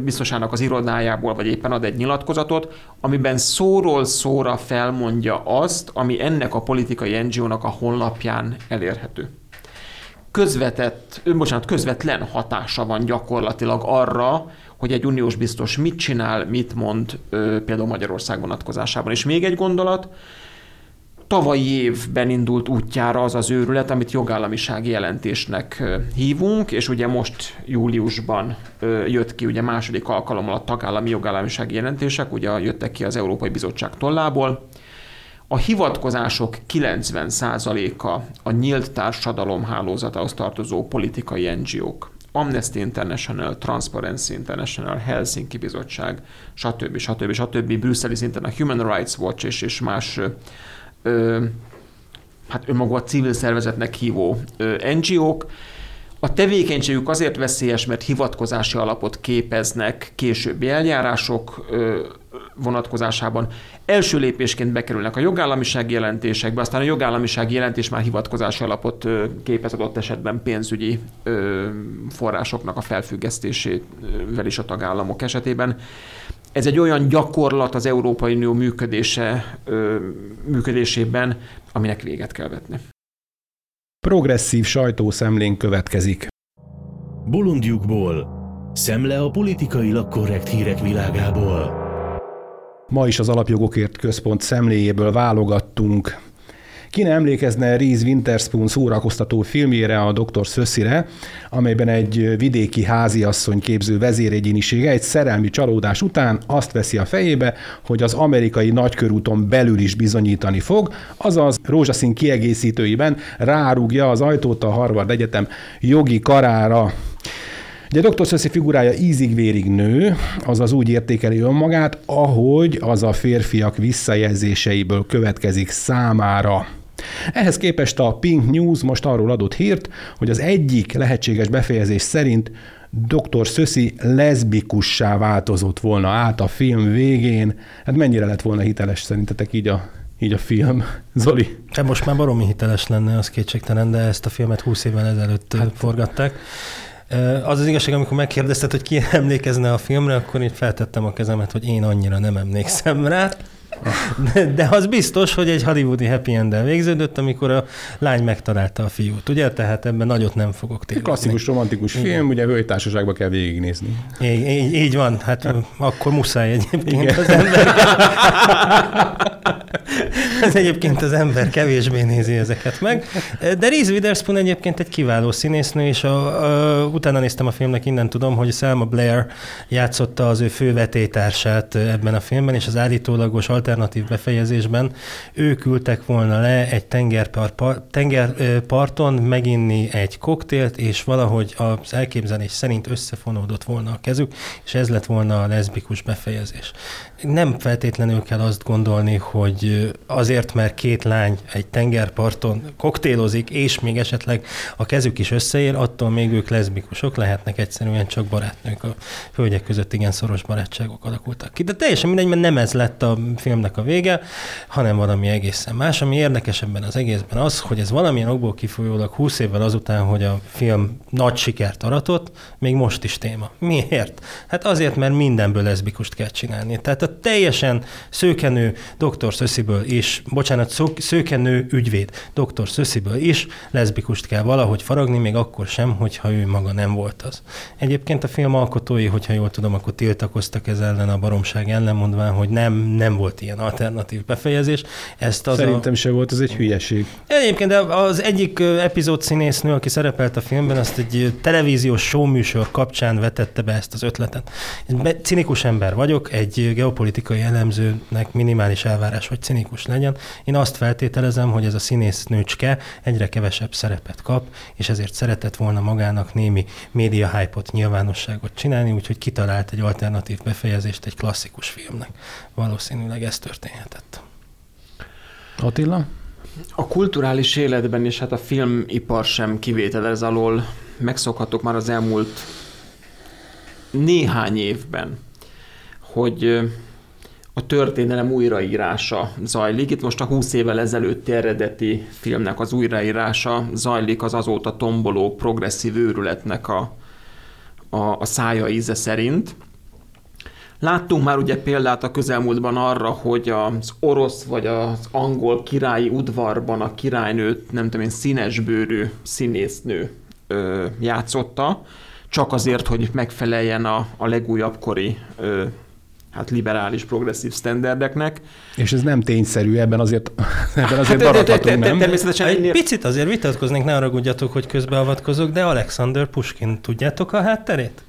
biztosának az irodájából, vagy éppen ad egy nyilatkozatot, amiben szóról szóra felmondja azt, ami ennek a politikai NGO-nak a honlapján elérhető. Közvetett, bocsánat, közvetlen hatása van gyakorlatilag arra, hogy egy uniós biztos mit csinál, mit mond például Magyarország vonatkozásában. És még egy gondolat, tavalyi évben indult útjára az az őrület, amit jogállamisági jelentésnek hívunk, és ugye most júliusban jött ki ugye második alkalommal a tagállami jogállamisági jelentések, ugye jöttek ki az Európai Bizottság tollából. A hivatkozások 90%-a a nyílt társadalom hálózatához tartozó politikai NGO-k. Amnesty International, Transparency International, Helsinki Bizottság, stb. stb. stb. Brüsszeli szinten a Human Rights Watch és, és más ö, hát önmaga civil szervezetnek hívó NGO-k. A tevékenységük azért veszélyes, mert hivatkozási alapot képeznek későbbi eljárások ö, vonatkozásában. Első lépésként bekerülnek a jogállamisági jelentésekbe, aztán a jogállamisági jelentés már hivatkozási alapot képez adott esetben pénzügyi forrásoknak a felfüggesztésével is a tagállamok esetében ez egy olyan gyakorlat az Európai Unió működése, működésében, aminek véget kell vetni. Progresszív sajtószemlén következik. Bolondjukból. Szemle a politikailag korrekt hírek világából. Ma is az Alapjogokért Központ szemléjéből válogattunk ki ne emlékezne Reese Witherspoon szórakoztató filmjére, a Dr. Szösszire, amelyben egy vidéki háziasszony képző vezéregyénisége egy szerelmi csalódás után azt veszi a fejébe, hogy az amerikai nagykörúton belül is bizonyítani fog, azaz rózsaszín kiegészítőiben rárúgja az ajtót a Harvard Egyetem jogi karára. Ugye Dr. Szöszi figurája ízig-vérig nő, azaz úgy értékeli önmagát, ahogy az a férfiak visszajelzéseiből következik számára. Ehhez képest a Pink News most arról adott hírt, hogy az egyik lehetséges befejezés szerint Dr. Szöszi leszbikussá változott volna át a film végén. Hát mennyire lett volna hiteles szerintetek így a, így a film? <laughs> Zoli? Hát most már baromi hiteles lenne, az kétségtelen, de ezt a filmet 20 évvel ezelőtt hát. forgatták. Az az igazság, amikor megkérdezted, hogy ki <laughs> emlékezne a filmre, akkor én feltettem a kezemet, hogy én annyira nem emlékszem rá. De, <laughs> de az biztos, hogy egy hollywoodi happy end végződött, amikor a lány megtalálta a fiút, ugye? Tehát ebben nagyot nem fogok térni. Klasszikus romantikus Igen. film, ugye hölgytársaságba kell végignézni. Így, így, így van, hát akkor muszáj egyébként Igen. az ember. <laughs> Ez egyébként az ember kevésbé nézi ezeket meg. De Reese Witherspoon egyébként egy kiváló színésznő, és a, a, utána néztem a filmnek, innen tudom, hogy Selma Blair játszotta az ő fővetétársát ebben a filmben, és az állítólagos alternatív befejezésben ők küldtek volna le egy tengerpar, tengerparton meginni egy koktélt, és valahogy az elképzelés szerint összefonódott volna a kezük, és ez lett volna a leszbikus befejezés. Nem feltétlenül kell azt gondolni, hogy azért, mert két lány egy tengerparton koktélozik, és még esetleg a kezük is összeér, attól még ők leszbikusok lehetnek egyszerűen csak barátnők. A hölgyek között igen szoros barátságok alakultak ki. De teljesen mindegy, mert nem ez lett a filmnek a vége, hanem valami egészen más. Ami érdekes ebben az egészben az, hogy ez valamilyen okból kifolyólag 20 évvel azután, hogy a film nagy sikert aratott, még most is téma. Miért? Hát azért, mert mindenből leszbikust kell csinálni. Tehát a teljesen szőkenő Dr. Szösziből is, bocsánat, szőkenő ügyvéd Dr. Szösziből is leszbikust kell valahogy faragni, még akkor sem, hogyha ő maga nem volt az. Egyébként a film alkotói, hogyha jól tudom, akkor tiltakoztak ez ellen a baromság ellen, mondván, hogy nem, nem volt ilyen alternatív befejezés. Ezt az Szerintem a... se volt, ez egy hülyeség. Egyébként de az egyik epizód színésznő, aki szerepelt a filmben, azt egy televíziós showműsor kapcsán vetette be ezt az ötletet. Cinikus ember vagyok, egy geopolitikai elemzőnek minimális elvárás, hogy cinikus legyen. Én azt feltételezem, hogy ez a színésznőcske egyre kevesebb szerepet kap, és ezért szeretett volna magának némi média hype-ot, nyilvánosságot csinálni, úgyhogy kitalált egy alternatív befejezést egy klasszikus filmnek. Valószínűleg ez történhetett. Attila? A kulturális életben és hát a filmipar sem kivétel ez alól. Megszokhattuk már az elmúlt néhány évben, hogy a történelem újraírása zajlik. Itt most a 20 évvel ezelőtti eredeti filmnek az újraírása zajlik az azóta tomboló progresszív őrületnek a, a, a szája íze szerint. Láttunk már ugye példát a közelmúltban arra, hogy az orosz vagy az angol királyi udvarban a királynőt, nem tudom én, színesbőrű színésznő ö, játszotta, csak azért, hogy megfeleljen a, a legújabb kori ö, hát liberális, progresszív standardeknek. És ez nem tényszerű, ebben azért, <laughs> ebben azért hát, maradhatunk, nem? Természetesen egy picit azért vitatkoznék, ne haragudjatok, hogy közbeavatkozok, de Alexander Puskin, tudjátok a hátterét?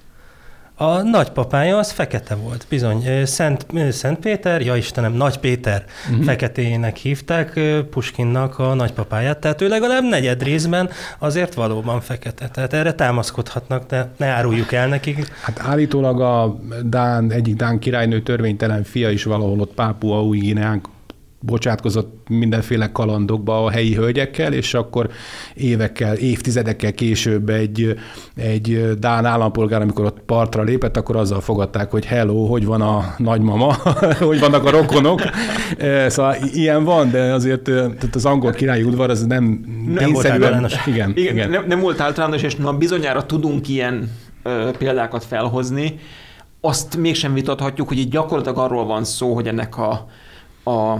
A nagypapája az fekete volt, bizony. Szent, Szent Péter, ja Istenem, Nagy Péter uh-huh. feketének hívták Puskinnak a nagypapáját, tehát ő legalább negyed részben azért valóban fekete. Tehát erre támaszkodhatnak, de ne áruljuk el nekik. Hát állítólag a Dán, egyik Dán királynő törvénytelen fia is valahol ott Pápua új bocsátkozott mindenféle kalandokba a helyi hölgyekkel, és akkor évekkel, évtizedekkel később egy, egy Dán állampolgár, amikor ott partra lépett, akkor azzal fogadták, hogy hello, hogy van a nagymama, <laughs> hogy vannak a rokonok. E, szóval ilyen van, de azért tehát az angol királyi udvar az nem nem volt általános. Igen, igen, igen. Nem, nem volt általános, és na bizonyára tudunk ilyen ö, példákat felhozni. Azt mégsem vitathatjuk, hogy itt gyakorlatilag arról van szó, hogy ennek a, a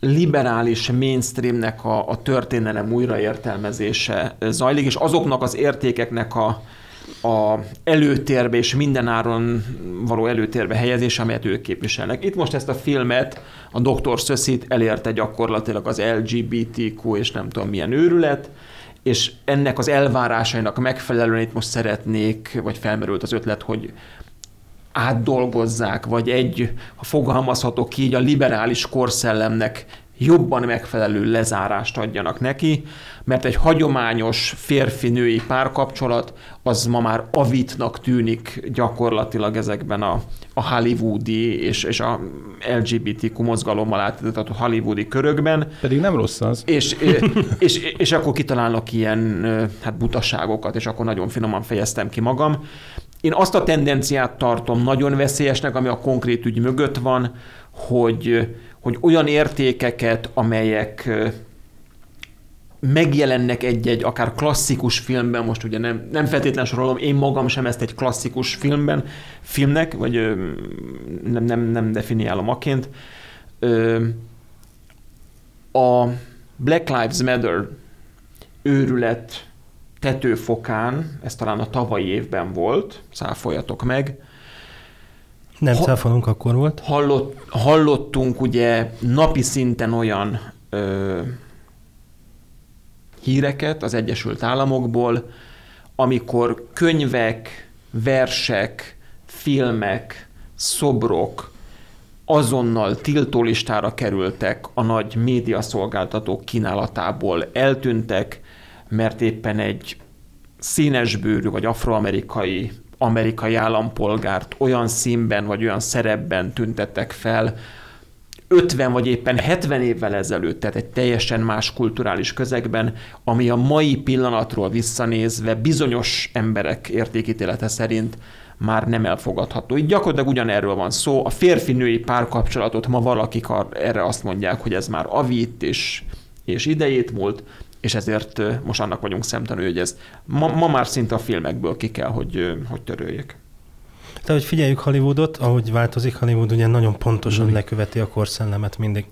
liberális mainstreamnek a, a történelem újraértelmezése zajlik, és azoknak az értékeknek a, a előtérbe és mindenáron való előtérbe helyezése, amelyet ők képviselnek. Itt most ezt a filmet a Dr. Szöszit elérte gyakorlatilag az LGBTQ és nem tudom milyen őrület, és ennek az elvárásainak megfelelően itt most szeretnék, vagy felmerült az ötlet, hogy átdolgozzák, vagy egy, ha fogalmazhatok így, a liberális korszellemnek jobban megfelelő lezárást adjanak neki, mert egy hagyományos férfi-női párkapcsolat az ma már avitnak tűnik gyakorlatilag ezekben a, a hollywoodi és, és a LGBTQ mozgalommal átadott hollywoodi körökben. Pedig nem rossz az. És, és, és, és akkor kitalálnak ilyen hát butaságokat, és akkor nagyon finoman fejeztem ki magam. Én azt a tendenciát tartom nagyon veszélyesnek, ami a konkrét ügy mögött van, hogy, hogy olyan értékeket, amelyek megjelennek egy-egy akár klasszikus filmben, most ugye nem, nem feltétlen sorolom, én magam sem ezt egy klasszikus filmben, filmnek, vagy nem, nem, nem definiálom aként. A Black Lives Matter őrület tetőfokán, ez talán a tavalyi évben volt, száfoljatok meg, nem ha, cáfolunk, akkor volt. Hallott, hallottunk ugye napi szinten olyan ö, híreket az Egyesült Államokból, amikor könyvek, versek, filmek, szobrok azonnal tiltólistára kerültek, a nagy médiaszolgáltatók kínálatából eltűntek, mert éppen egy színesbőrű vagy afroamerikai amerikai állampolgárt olyan színben vagy olyan szerepben tüntettek fel, 50 vagy éppen 70 évvel ezelőtt, tehát egy teljesen más kulturális közegben, ami a mai pillanatról visszanézve bizonyos emberek értékítélete szerint már nem elfogadható. Itt gyakorlatilag ugyanerről van szó. A férfi-női párkapcsolatot ma valakik erre azt mondják, hogy ez már avít és, és idejét múlt, és ezért most annak vagyunk szemtanú, hogy ez ma, ma már szinte a filmekből ki kell, hogy, hogy töröljék. De hogy figyeljük Hollywoodot, ahogy változik Hollywood, ugye nagyon pontosan mm. leköveti a korszellemet mindig.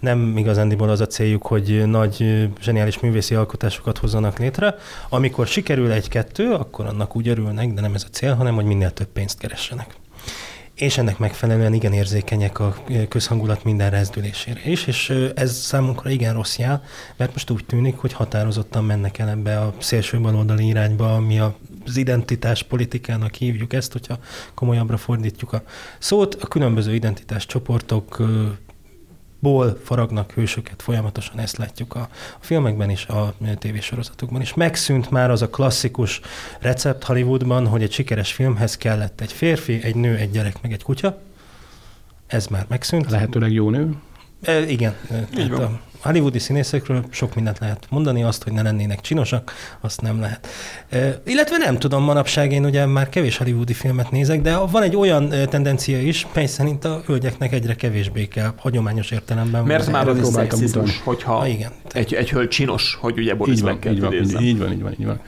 Nem igazándiból az a céljuk, hogy nagy, zseniális művészi alkotásokat hozzanak létre. Amikor sikerül egy-kettő, akkor annak úgy örülnek, de nem ez a cél, hanem hogy minél több pénzt keressenek és ennek megfelelően igen érzékenyek a közhangulat minden rezdülésére is, és ez számunkra igen rossz jel, mert most úgy tűnik, hogy határozottan mennek el ebbe a szélső baloldali irányba, ami az identitás politikának hívjuk ezt, hogyha komolyabbra fordítjuk a szót. A különböző identitás csoportok ból faragnak hősöket, folyamatosan ezt látjuk a, a filmekben is, a tévésorozatokban is. Megszűnt már az a klasszikus recept Hollywoodban, hogy egy sikeres filmhez kellett egy férfi, egy nő, egy gyerek, meg egy kutya. Ez már megszűnt. Lehetőleg jó nő. E, igen. Így van. A, hollywoodi színészekről sok mindent lehet mondani, azt, hogy ne lennének csinosak, azt nem lehet. E, illetve nem tudom, manapság én ugye már kevés hollywoodi filmet nézek, de van egy olyan tencia is, mely szerint a hölgyeknek egyre kevésbé kell hagyományos értelemben. Mert már az szexizmus, hogyha ha, igen. Egy, egy hölgy csinos, hogy ugye Boris így van, így van, így van, így van, így van.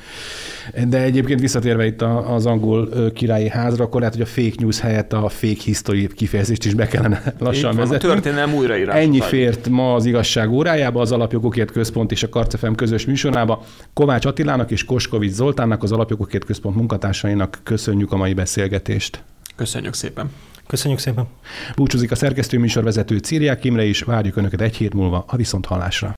De egyébként visszatérve itt az angol királyi házra, akkor lehet, hogy a fake news helyett a fake history kifejezést is be kellene lassan vezetni. A történelem újraírás. Ennyi fért ma az igazság órájába, az Alapjogokért Központ és a Karcefem közös műsorába. Kovács Attilának és Koskovics Zoltánnak, az Alapjogokért Központ munkatársainak köszönjük a mai beszélgetést. Köszönjük szépen. Köszönjük szépen. Búcsúzik a szerkesztő műsorvezető Círiák Imre is, várjuk Önöket egy hét múlva a Viszonthallásra.